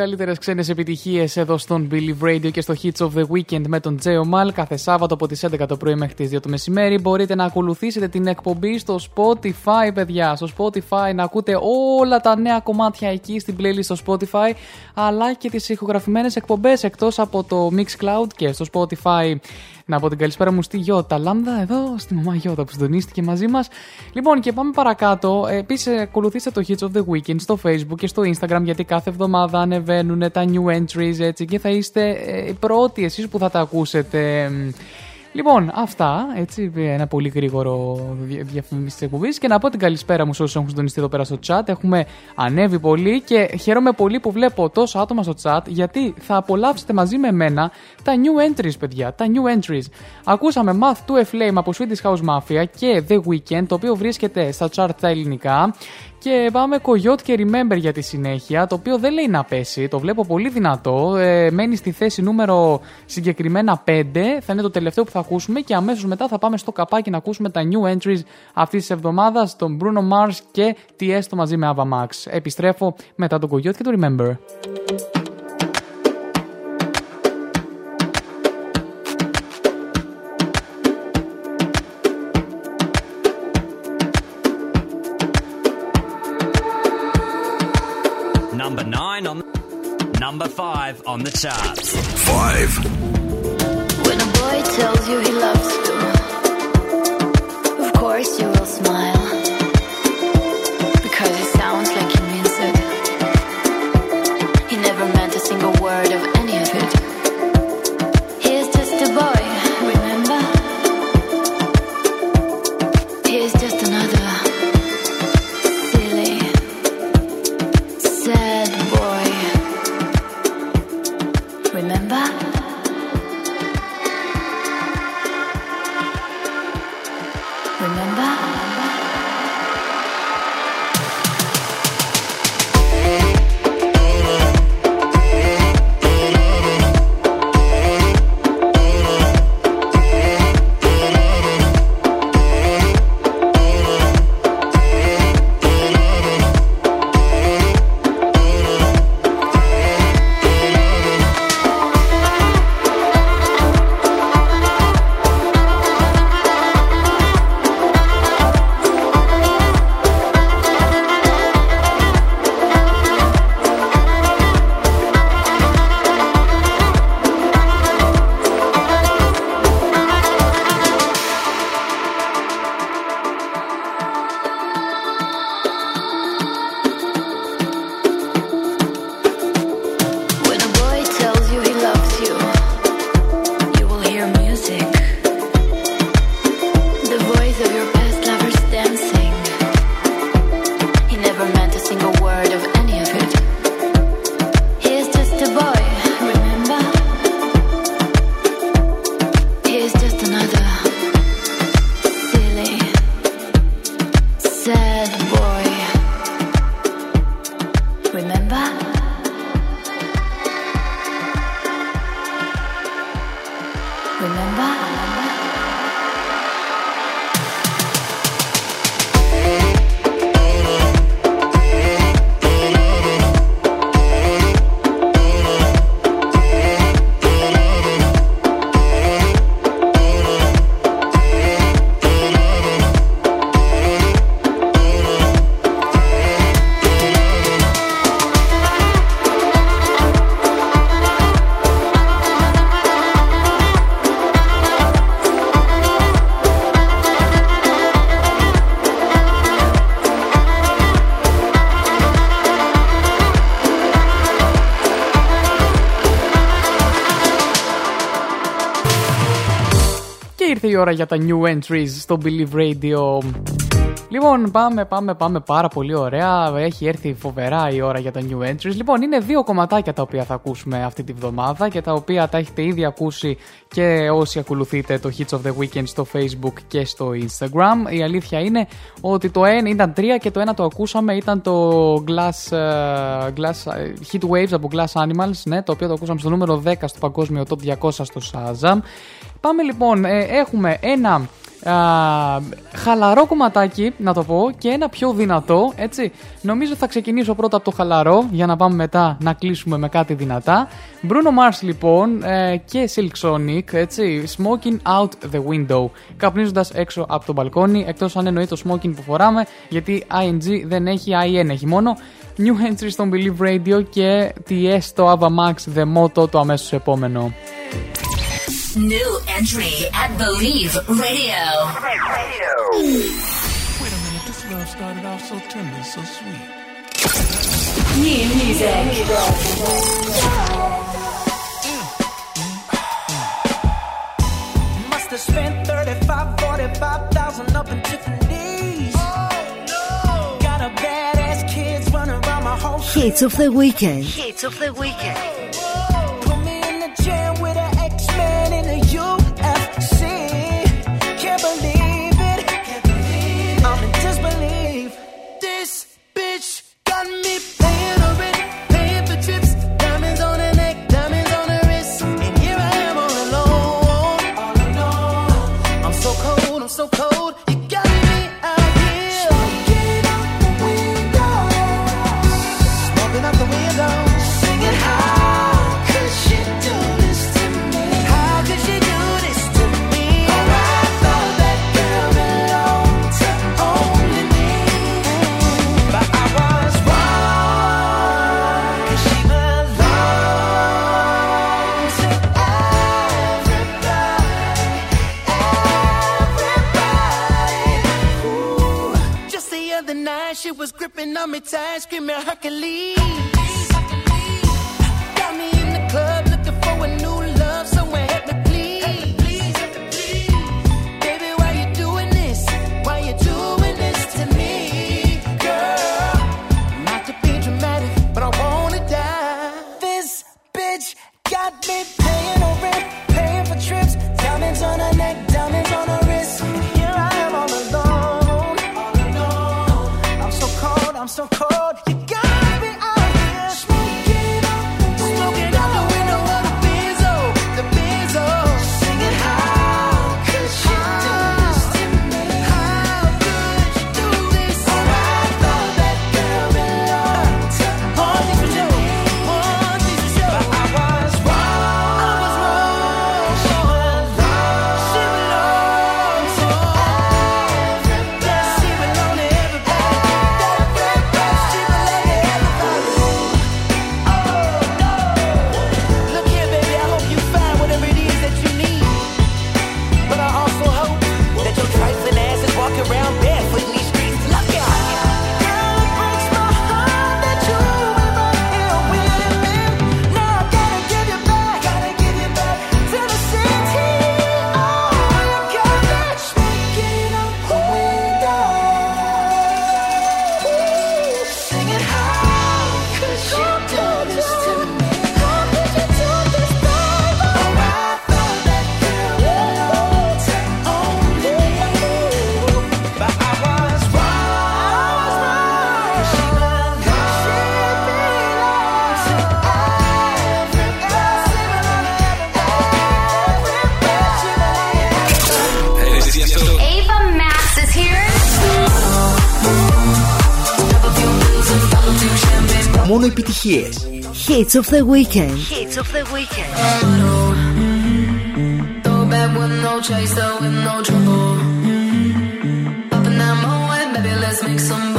καλύτερες ξένες επιτυχίες εδώ στον Billy Radio και στο Hits of the Weekend με τον Τζέο Μαλ κάθε Σάββατο από τις 11 το πρωί μέχρι τις 2 το μεσημέρι. Μπορείτε να ακολουθήσετε την εκπομπή στο Spotify, παιδιά. Στο Spotify να ακούτε όλα τα νέα κομμάτια εκεί στην playlist στο Spotify αλλά και τις ηχογραφημένες εκπομπές εκτός από το Mixcloud και στο Spotify να πω την καλησπέρα μου στη Γιώτα Λάμδα, εδώ στη μαμά Γιώτα που συντονίστηκε μαζί μας. Λοιπόν, και πάμε παρακάτω. Επίσης, ακολουθήστε το Hits of the Weekend στο Facebook και στο Instagram, γιατί κάθε εβδομάδα ανεβαίνουν τα new entries έτσι και θα είστε ε, οι πρώτοι εσείς που θα τα ακούσετε. Λοιπόν, αυτά. Έτσι, ένα πολύ γρήγορο διαφήμιση της εκπομπής. Και να πω την καλησπέρα μου σε όσους έχουν συντονιστεί εδώ πέρα στο chat. Έχουμε ανέβει πολύ και χαίρομαι πολύ που βλέπω τόσα άτομα στο chat γιατί θα απολαύσετε μαζί με εμένα τα new entries, παιδιά. Τα new entries. Ακούσαμε Math to a Flame από Swedish House Mafia και The Weekend, το οποίο βρίσκεται στα chart τα ελληνικά. Και πάμε Coyote και Remember για τη συνέχεια, το οποίο δεν λέει να πέσει, το βλέπω πολύ δυνατό. Ε, μένει στη θέση νούμερο συγκεκριμένα 5, θα είναι το τελευταίο που θα ακούσουμε και αμέσως μετά θα πάμε στο καπάκι να ακούσουμε τα new entries αυτής της εβδομάδας, τον Bruno Mars και Tiesto μαζί με Ava Max. Επιστρέφω μετά τον Coyote και το Remember. Number five on the charts. Five. When a boy tells you he loves you, of course you will smile. Ώρα για τα new entries στο Believe Radio. Λοιπόν, πάμε, πάμε, πάμε πάρα πολύ ωραία. Έχει έρθει φοβερά η ώρα για τα new entries. Λοιπόν, είναι δύο κομματάκια τα οποία θα ακούσουμε αυτή τη βδομάδα και τα οποία τα έχετε ήδη ακούσει και όσοι ακολουθείτε το Hits of the Weekend στο Facebook και στο Instagram. Η αλήθεια είναι ότι το ένα ήταν τρία και το ένα το ακούσαμε ήταν το Glass, ε, glass ε, Heat Waves από Glass Animals, ναι, το οποίο το ακούσαμε στο νούμερο 10 στο παγκόσμιο Top 200 στο Shazam. Πάμε λοιπόν, ε, έχουμε ένα α, χαλαρό κομματάκι, να το πω, και ένα πιο δυνατό, έτσι. Νομίζω θα ξεκινήσω πρώτα από το χαλαρό, για να πάμε μετά να κλείσουμε με κάτι δυνατά. Bruno Mars λοιπόν ε, και Silk Sonic, έτσι, smoking out the window. Καπνίζοντας έξω από το μπαλκόνι, εκτός αν εννοεί το smoking που φοράμε, γιατί ING δεν έχει, IN έχει μόνο. New entry στον Believe Radio και TS το Ava Max The Motto το αμέσως επόμενο. New entry at Believe Radio. Wait a minute, this love started off so tender, so sweet. New music. Mm-hmm. Must have spent 35, 45,000 up in Tiffany's. Oh, no. Got a badass kids running around my whole Hits of the weekend. Hits of the weekend. gripping on me tight, screaming Hercules. Got me in the club looking for a new μόνο επιτυχίες. Hits of the Weekend. Hits of the Weekend. With no chaser, with no trouble. That baby, let's make some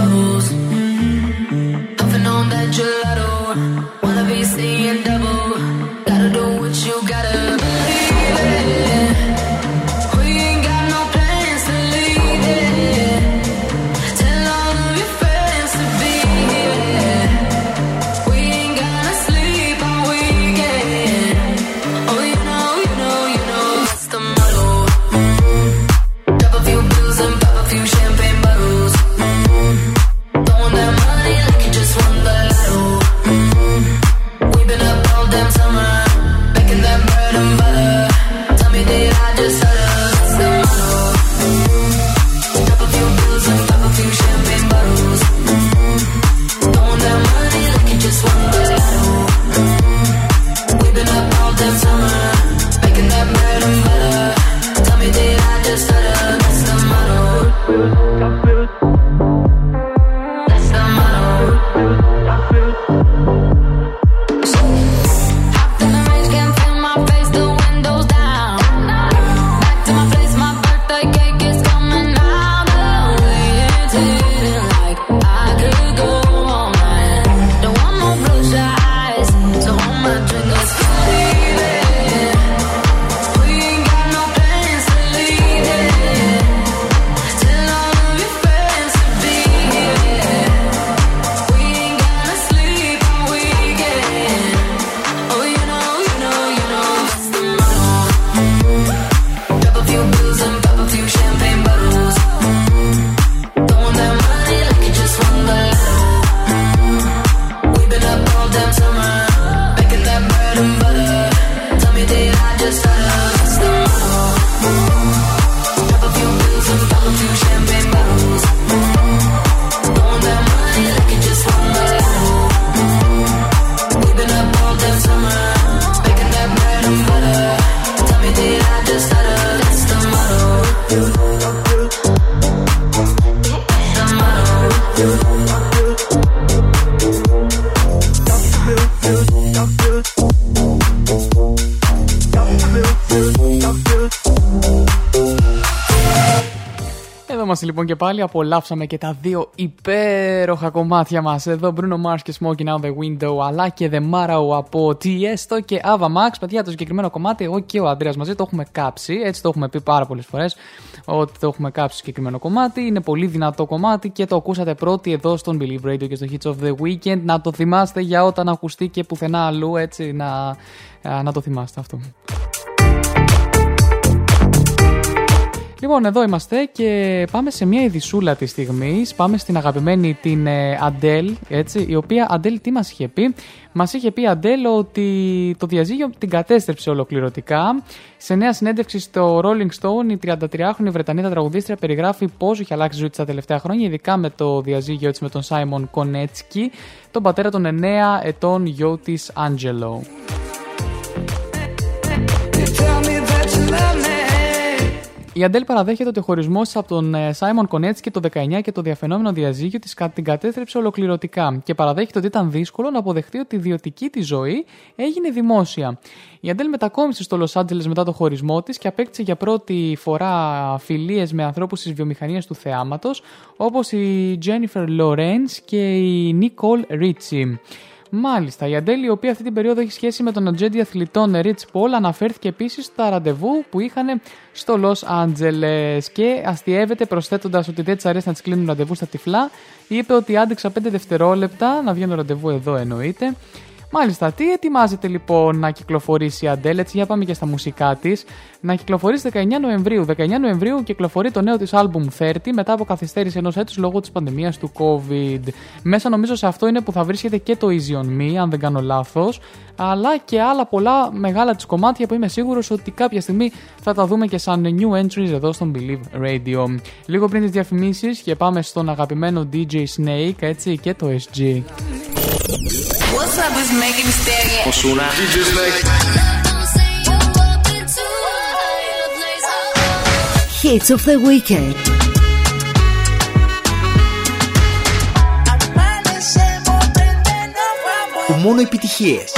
λοιπόν και πάλι. Απολαύσαμε και τα δύο υπέροχα κομμάτια μας. Εδώ Bruno Mars και Smoking Out the Window, αλλά και The Marrow από Tiesto και Ava Max. Παιδιά, το συγκεκριμένο κομμάτι, εγώ και ο Αντρέας μαζί το έχουμε κάψει. Έτσι το έχουμε πει πάρα πολλές φορές ότι το έχουμε κάψει το συγκεκριμένο κομμάτι. Είναι πολύ δυνατό κομμάτι και το ακούσατε πρώτοι εδώ στον Believe Radio και στο Hits of the Weekend. Να το θυμάστε για όταν ακουστεί και πουθενά αλλού, έτσι να, να το θυμάστε αυτό. Λοιπόν, εδώ είμαστε και πάμε σε μια ειδισούλα της στιγμής. Πάμε στην αγαπημένη την Αντέλ, έτσι, η οποία Αντέλ τι μας είχε πει; Μας είχε πει Αντέλ ότι το διαζύγιο την κατέστρεψε ολοκληρωτικά. Σε νέα συνέντευξη στο Rolling Stone, η 33χρονη Βρετανίδα τραγουδίστρια περιγράφει πόσο έχει αλλάξει η ζωή της τα τελευταία χρόνια, ειδικά με το διαζύγιο της με τον Σάιμον Κονέτσκι, τον πατέρα των 9 ετών γιο της Άντζελο. Η Αντέλ παραδέχεται ότι ο χωρισμός τη από τον Σάιμον Κονέτσκι το 19 και το διαφαινόμενο διαζύγιο της την κατέστρεψε ολοκληρωτικά και παραδέχεται ότι ήταν δύσκολο να αποδεχτεί ότι η ιδιωτική της ζωή έγινε δημόσια. Η Αντέλ μετακόμισε στο Λος Άντζελες μετά το χωρισμό της και απέκτησε για πρώτη φορά φιλίες με ανθρώπους της βιομηχανίας του θεάματος όπως η Τζένιφερ Λορέν και η Νίκολ Ρίτσι. Μάλιστα, η Αντέλη, η οποία αυτή την περίοδο έχει σχέση με τον ατζέντη αθλητών Rich Paul, αναφέρθηκε επίσης στα ραντεβού που είχαν στο Los Angeles και αστείευεται προσθέτοντας ότι δεν της αρέσει να της κλείνουν ραντεβού στα τυφλά. Είπε ότι άντεξα 5 δευτερόλεπτα να βγαίνω ραντεβού εδώ εννοείται. Μάλιστα, τι ετοιμάζεται λοιπόν να κυκλοφορήσει η Αντέλ, έτσι για πάμε και στα μουσικά της. Να κυκλοφορήσει 19 Νοεμβρίου. 19 Νοεμβρίου κυκλοφορεί το νέο της album 30 μετά από καθυστέρηση ενός έτους λόγω της πανδημίας του COVID. Μέσα νομίζω σε αυτό είναι που θα βρίσκεται και το Easy on Me, αν δεν κάνω λάθος, αλλά και άλλα πολλά μεγάλα της κομμάτια που είμαι σίγουρος ότι κάποια στιγμή θα τα δούμε και σαν new entries εδώ στον Believe Radio. Λίγο πριν τις διαφημίσεις και πάμε στον αγαπημένο DJ Snake, έτσι και το SG. What's up, it's Megan Thee Stallion. Οσούνα. DJ Snake. Hits of the Weekend. Που μόνο επιτυχίες.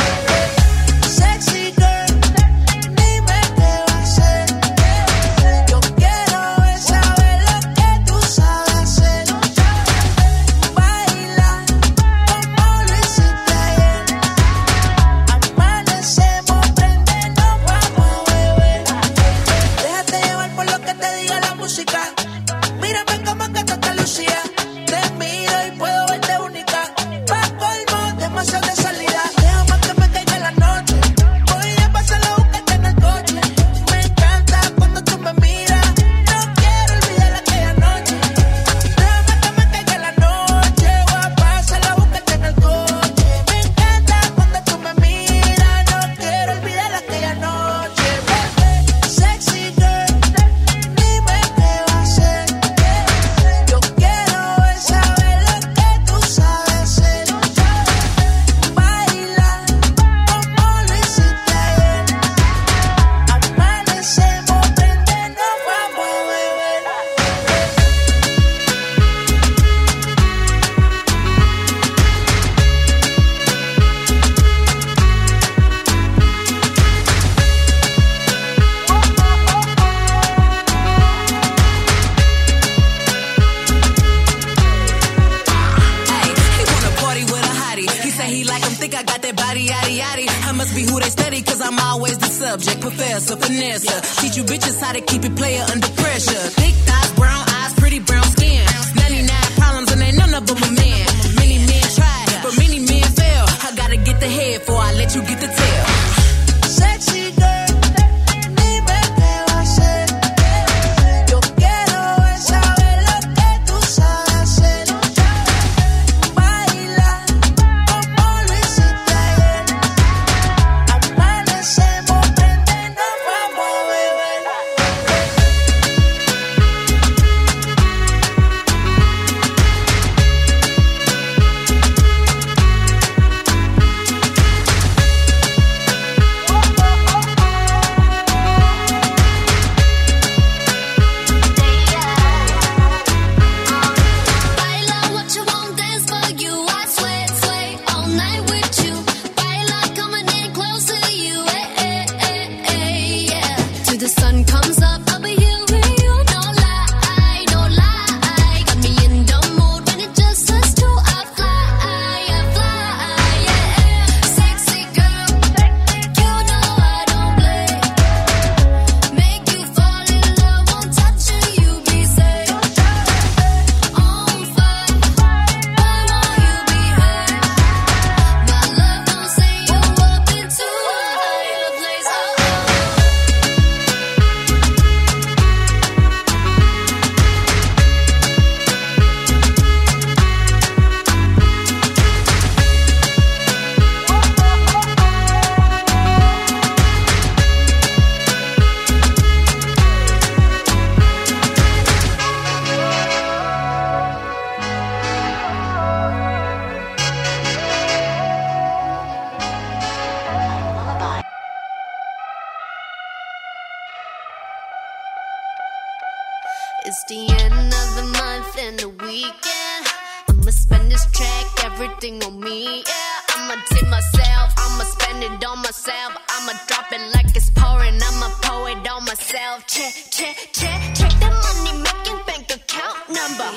Me. Yeah, I'ma tip myself, I'ma spend it on myself. I'ma drop it like it's pouring, I'ma pour it on myself. Check, check, check, check the money making bank account number.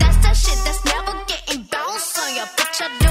That's that shit that's never getting bounced on your bitch.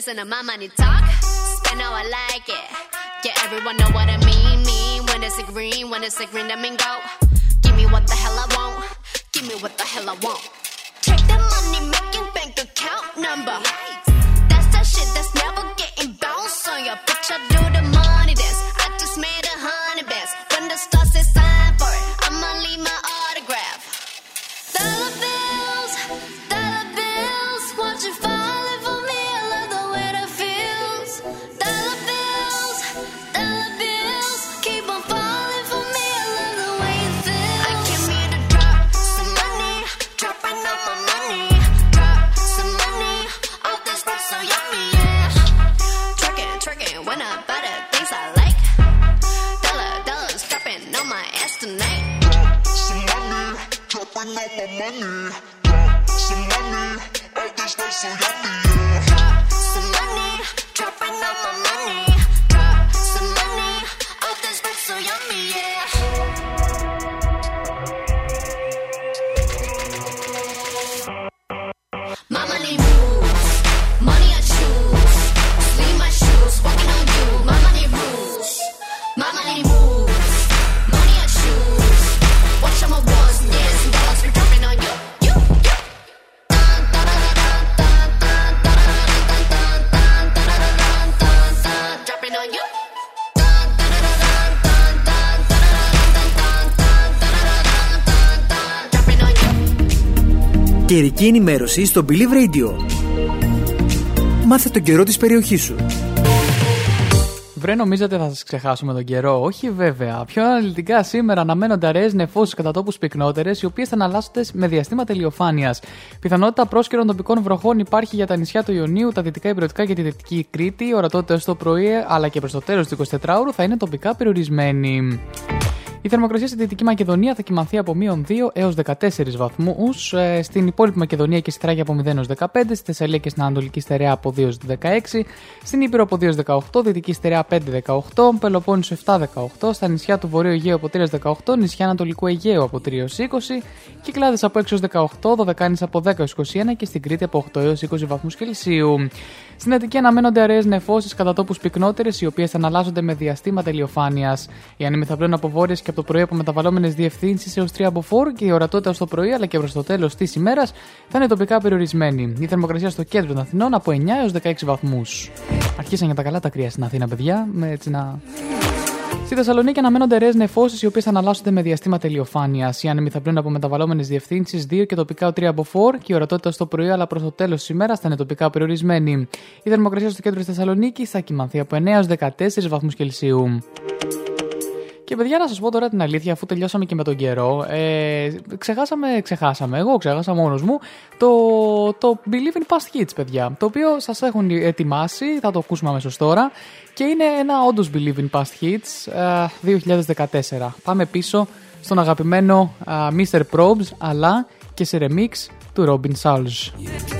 Listen to my money talk. Spend how I like it. Yeah, everyone know what I mean. Mean when it's a green, when it's a green, that mean go. Give me what the hell I want. Give me what the hell I want. Check the money making bank account number. That's that shit that's never getting bounced on your bitch. Καιρική ενημέρωση στο Believe Radio. Μάθε τον καιρό της περιοχής σου. Βρε, νομίζετε θα σας ξεχάσουμε τον καιρό; Όχι, βέβαια. Πιο αναλυτικά σήμερα αναμένονται αραιές νεφώσεις κατά τόπους πυκνότερες, οι οποίες θα αναλλάσσονται με διαστήματα ηλιοφάνειας. Πιθανότητα πρόσκαιρων τοπικών βροχών υπάρχει για τα νησιά του Ιωνίου, τα δυτικά υπηρετικά και τη δυτική Κρήτη. Η ορατότητα στο πρωί αλλά και προς το τέλος του 24ωρου θα είναι τοπικά περιορισμένη. Η θερμοκρασία στη Δυτική Μακεδονία θα κοιμανθεί από μείον 2 έως 14 βαθμούς. Στην υπόλοιπη Μακεδονία και στη Θράκη από 0 έως 15. Στη Θεσσαλία και στην Ανατολική Στερεά από 2 έως 16. Στην Ήπειρο από 2 έως 18. Δυτική Στερεά 5 18. Πελοπόννησο 7 18. Στα νησιά του Βορείου Αιγαίου από 3 έως 18. Νησιά Ανατολικού Αιγαίου από 3 έως 20. Κυκλάδες από 6 έως 18. Δωδεκάνης από 10 έως 21. Και στην Κρήτη από 8 έως 20 βαθμούς Κελσίου. Στην Αττική αναμένονται αραιές νεφώσεις κατά τόπους πυκνότερες, οι οποίες θα αναλλάσσονται με διαστήματα ηλιοφάνειας. Οι άνεμοι θα πλέον από βόρειες και από το πρωί από μεταβαλλόμενες διευθύνσεις έως 3 από 4 και η ορατότητα στο πρωί αλλά και προς το τέλος της ημέρας θα είναι τοπικά περιορισμένη. Η θερμοκρασία στο κέντρο των Αθηνών από 9 έως 16 βαθμούς. Αρχίσαν για τα καλά τα κρύα στην Αθήνα, παιδιά, με έτσι να. Στη Θεσσαλονίκη αναμένονται ρεέ νεφώσεις οι οποίες θα αναλλάσσονται με διαστήματα ηλιοφάνεια. Οι άνεμοι θα πλέουν από μεταβαλλόμενες διευθύνσεις 2 και τοπικά 3 από 4 και η ορατότητα στο πρωί αλλά προς το τέλος της ημέρας θα είναι τοπικά περιορισμένη. Η θερμοκρασία στο κέντρο της Θεσσαλονίκης θα κοιμανθεί από 9 έως 14 βαθμούς Κελσίου. Και παιδιά, να σας πω τώρα την αλήθεια, αφού τελειώσαμε και με τον καιρό, ε, ξεχάσαμε, ξεχάσαμε, εγώ ξέχασα μόνος μου, το, το Believe in Past Hits, παιδιά. Το οποίο σας έχουν ετοιμάσει, θα το ακούσουμε αμέσως τώρα. Και είναι ένα όντως Believe in Past Hits ε, 2014. Πάμε πίσω στον αγαπημένο ε, Mr. Probes, αλλά και σε remix του Robin Souls.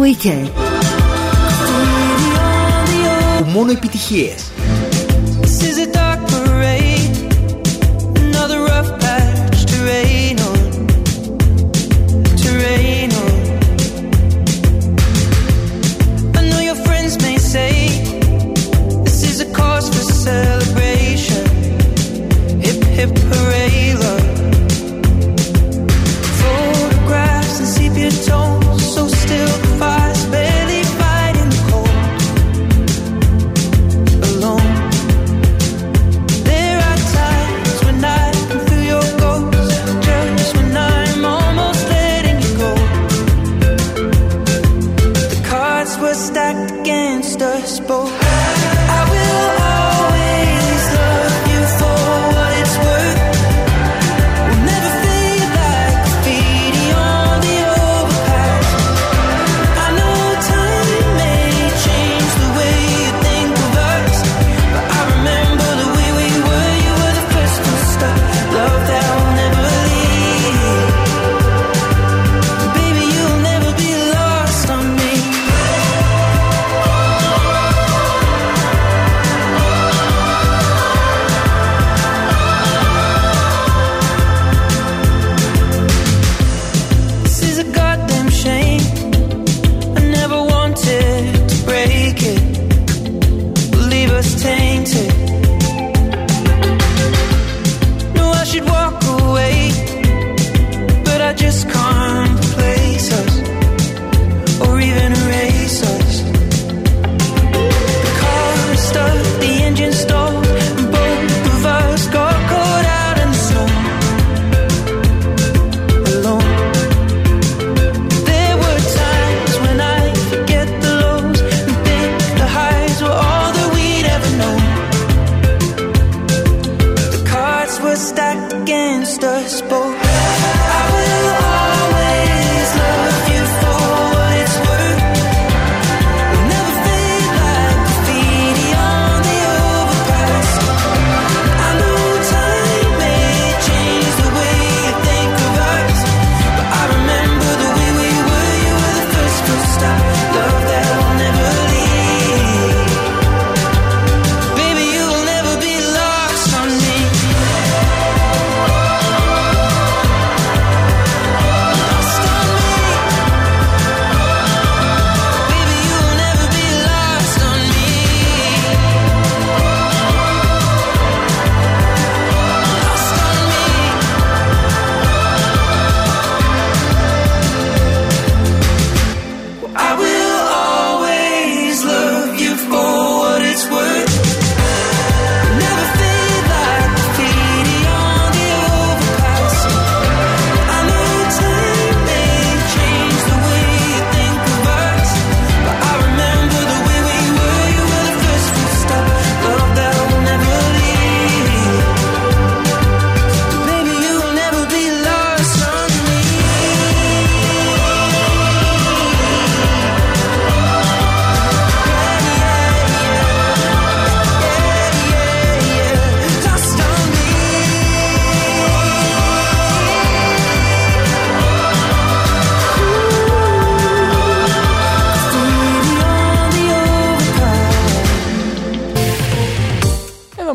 Weekend. Μόνο επιτυχίες.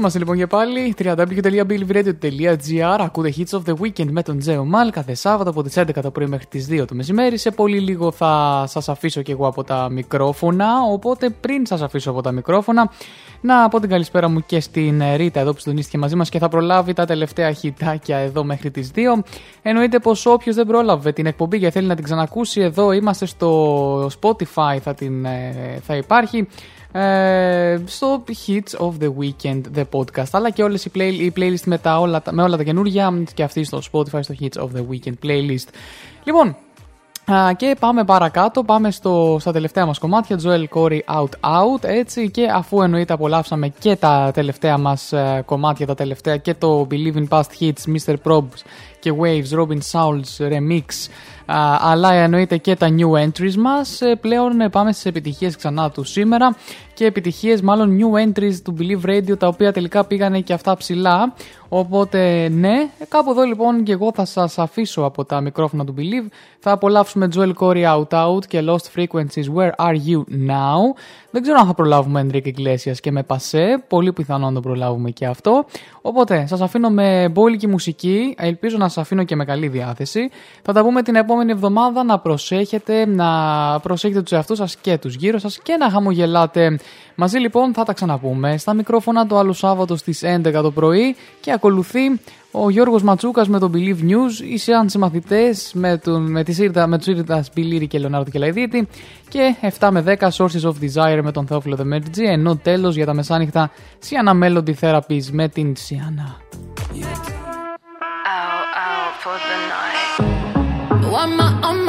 Είμαστε λοιπόν και πάλι www.billvradio.gr Ακούτε Hits of the Weekend με τον Τζέο Μάλ κάθε Σάββατο από τις 11 το πρωί μέχρι τις 2 το μεσημέρι. Σε πολύ λίγο θα σας αφήσω και εγώ από τα μικρόφωνα, οπότε πριν σας αφήσω από τα μικρόφωνα να πω την καλησπέρα μου και στην Ρίτα εδώ που συντονίστηκε μαζί μας και θα προλάβει τα τελευταία χιτάκια εδώ μέχρι τις 2. Εννοείται πως όποιος δεν πρόλαβε την εκπομπή και θέλει να την ξανακούσει εδώ είμαστε στο Spotify θα, την, ε, θα υπάρχει ε, στο Hits of the Weekend, the podcast, αλλά και όλες οι, play, οι playlist με, τα, όλα, με όλα τα καινούργια και αυτή στο Spotify, στο Hits of the Weekend playlist. Λοιπόν, Α, και πάμε παρακάτω, πάμε στο, στα τελευταία μας κομμάτια, Joel Corey Out Out, έτσι, και αφού εννοείται απολαύσαμε και τα τελευταία μας ε, κομμάτια, τα τελευταία και το Believe in Past Hits, Mr. Probs και Waves, Robin Souls Remix, α, αλλά εννοείται και τα new entries μας, ε, πλέον ε, πάμε στις επιτυχίες ξανά του σήμερα. Και επιτυχίες μάλλον new entries του Believe Radio τα οποία τελικά πήγανε και αυτά ψηλά. Οπότε ναι κάπου εδώ λοιπόν και εγώ θα σας αφήσω από τα μικρόφωνα του Believe. Θα απολαύσουμε Joel Corey Out Out και Lost Frequencies Where Are You Now; Δεν ξέρω αν θα προλάβουμε Enrique Iglesias και με Πασέ. Πολύ πιθανό να το προλάβουμε και αυτό οπότε σας αφήνω με μπόλικη μουσική. Ελπίζω να σας αφήνω και με καλή διάθεση. Θα τα πούμε την επόμενη εβδομάδα. Να προσέχετε να προσέχετε τους εαυτούς σας και τους γύρω σας και να χαμογελάτε. Μαζί λοιπόν θα τα ξαναπούμε. Στα μικρόφωνα το άλλο Σάββατο στις 11 το πρωί και ακολουθεί ο Γιώργος Ματσούκας με το Believe News, οι Σεάν συμμαθητές με, τον, με, τη Σύρτα, με τους Ήρτας Μπιλίρη και Λεωνάρδο Κελαϊδίτη και 7 με 10 Sources of Desire με τον Θεόφιλο Δεμέρτζη ενώ τέλος για τα μεσάνυχτα Sienna Melody Therapies με την Sienna. On my, on my own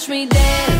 touch me there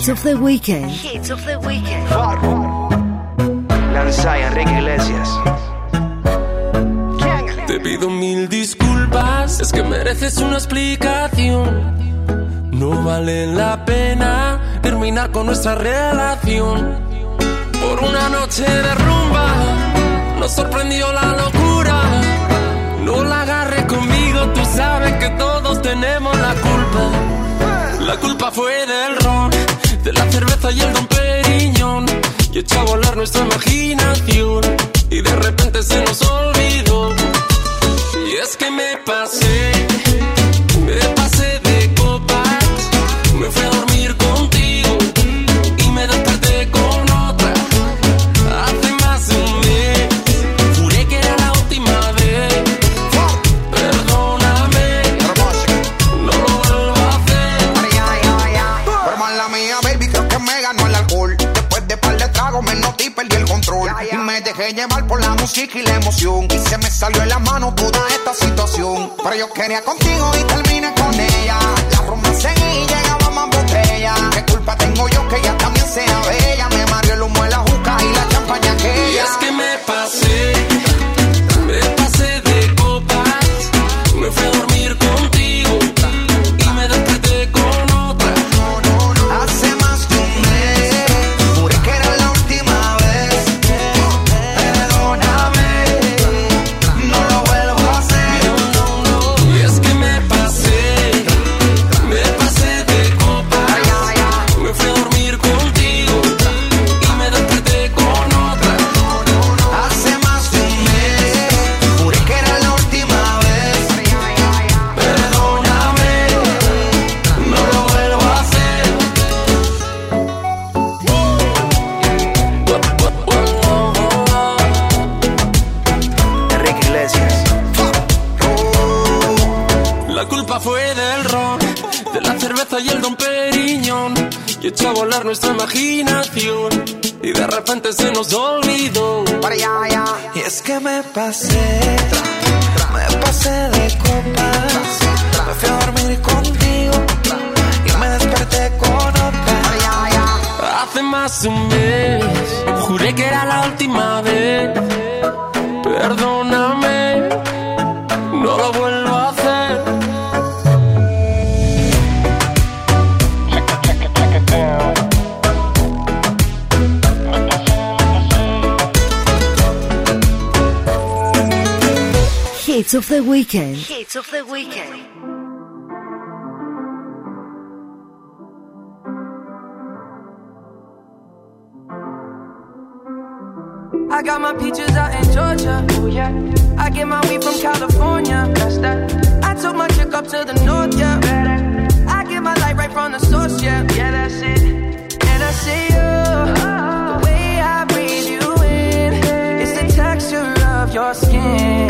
Hits of the weekend. Hits of the weekend. Lanzai Enrique Iglesias. Te pido mil disculpas, es que mereces una explicación. No vale la pena terminar con nuestra relación. Por una noche de rumba, nos sorprendió la locura. No la agarre conmigo, tú sabes que todos tenemos la culpa. La culpa fue del ron, de la cerveza y el don Periñón. Y echó a volar nuestra imaginación. Y de repente se nos olvidó. Y es que me pasé, me pasé de música y la emoción. Y se me salió en la mano toda esta situación. Pero yo quería contigo y terminé con ella. Se nos olvidó. Y es que me pasé, me pasé de copas. Me fui a dormir contigo y me desperté con otra. Hace más de un mes, juré que era la última vez. Perdóname, no lo vuelvo a Hits of the weekend. Hits of the weekend. I got my peaches out in Georgia. Oh yeah. I get my weed from California. That's that. I took my chick up to the north, yeah. I get my light right right from the source, yeah, yeah, that's it. And I see you, the way I breathe you in, it's the texture of your skin.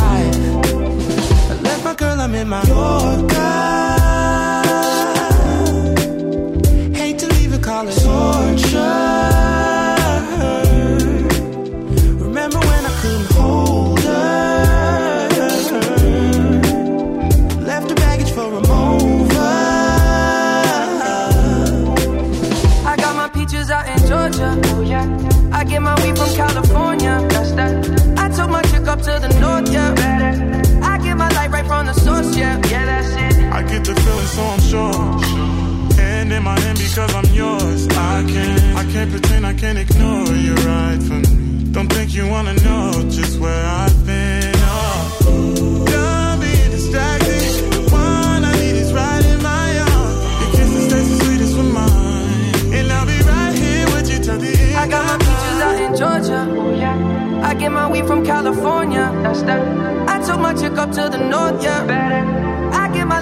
My girl, I'm in my Yorker. Hate to leave it, call torture. Remember when I couldn't hold her? Left her baggage for a mover. I got my peaches out in Georgia. I get my weed from California, get the feeling, so I'm sure. Hand in my hand because I'm yours. I can't, I can't pretend, I can't ignore you right from me. Don't think you wanna know just where I've been. Oh, done being distracted. The one I need is right in my arms. Your kisses taste the sweetest with mine, and I'll be right here with you till the end. I got my peaches out in Georgia, oh yeah. I get my weed from California, that's that. I took my chick up to the north, yeah. Better.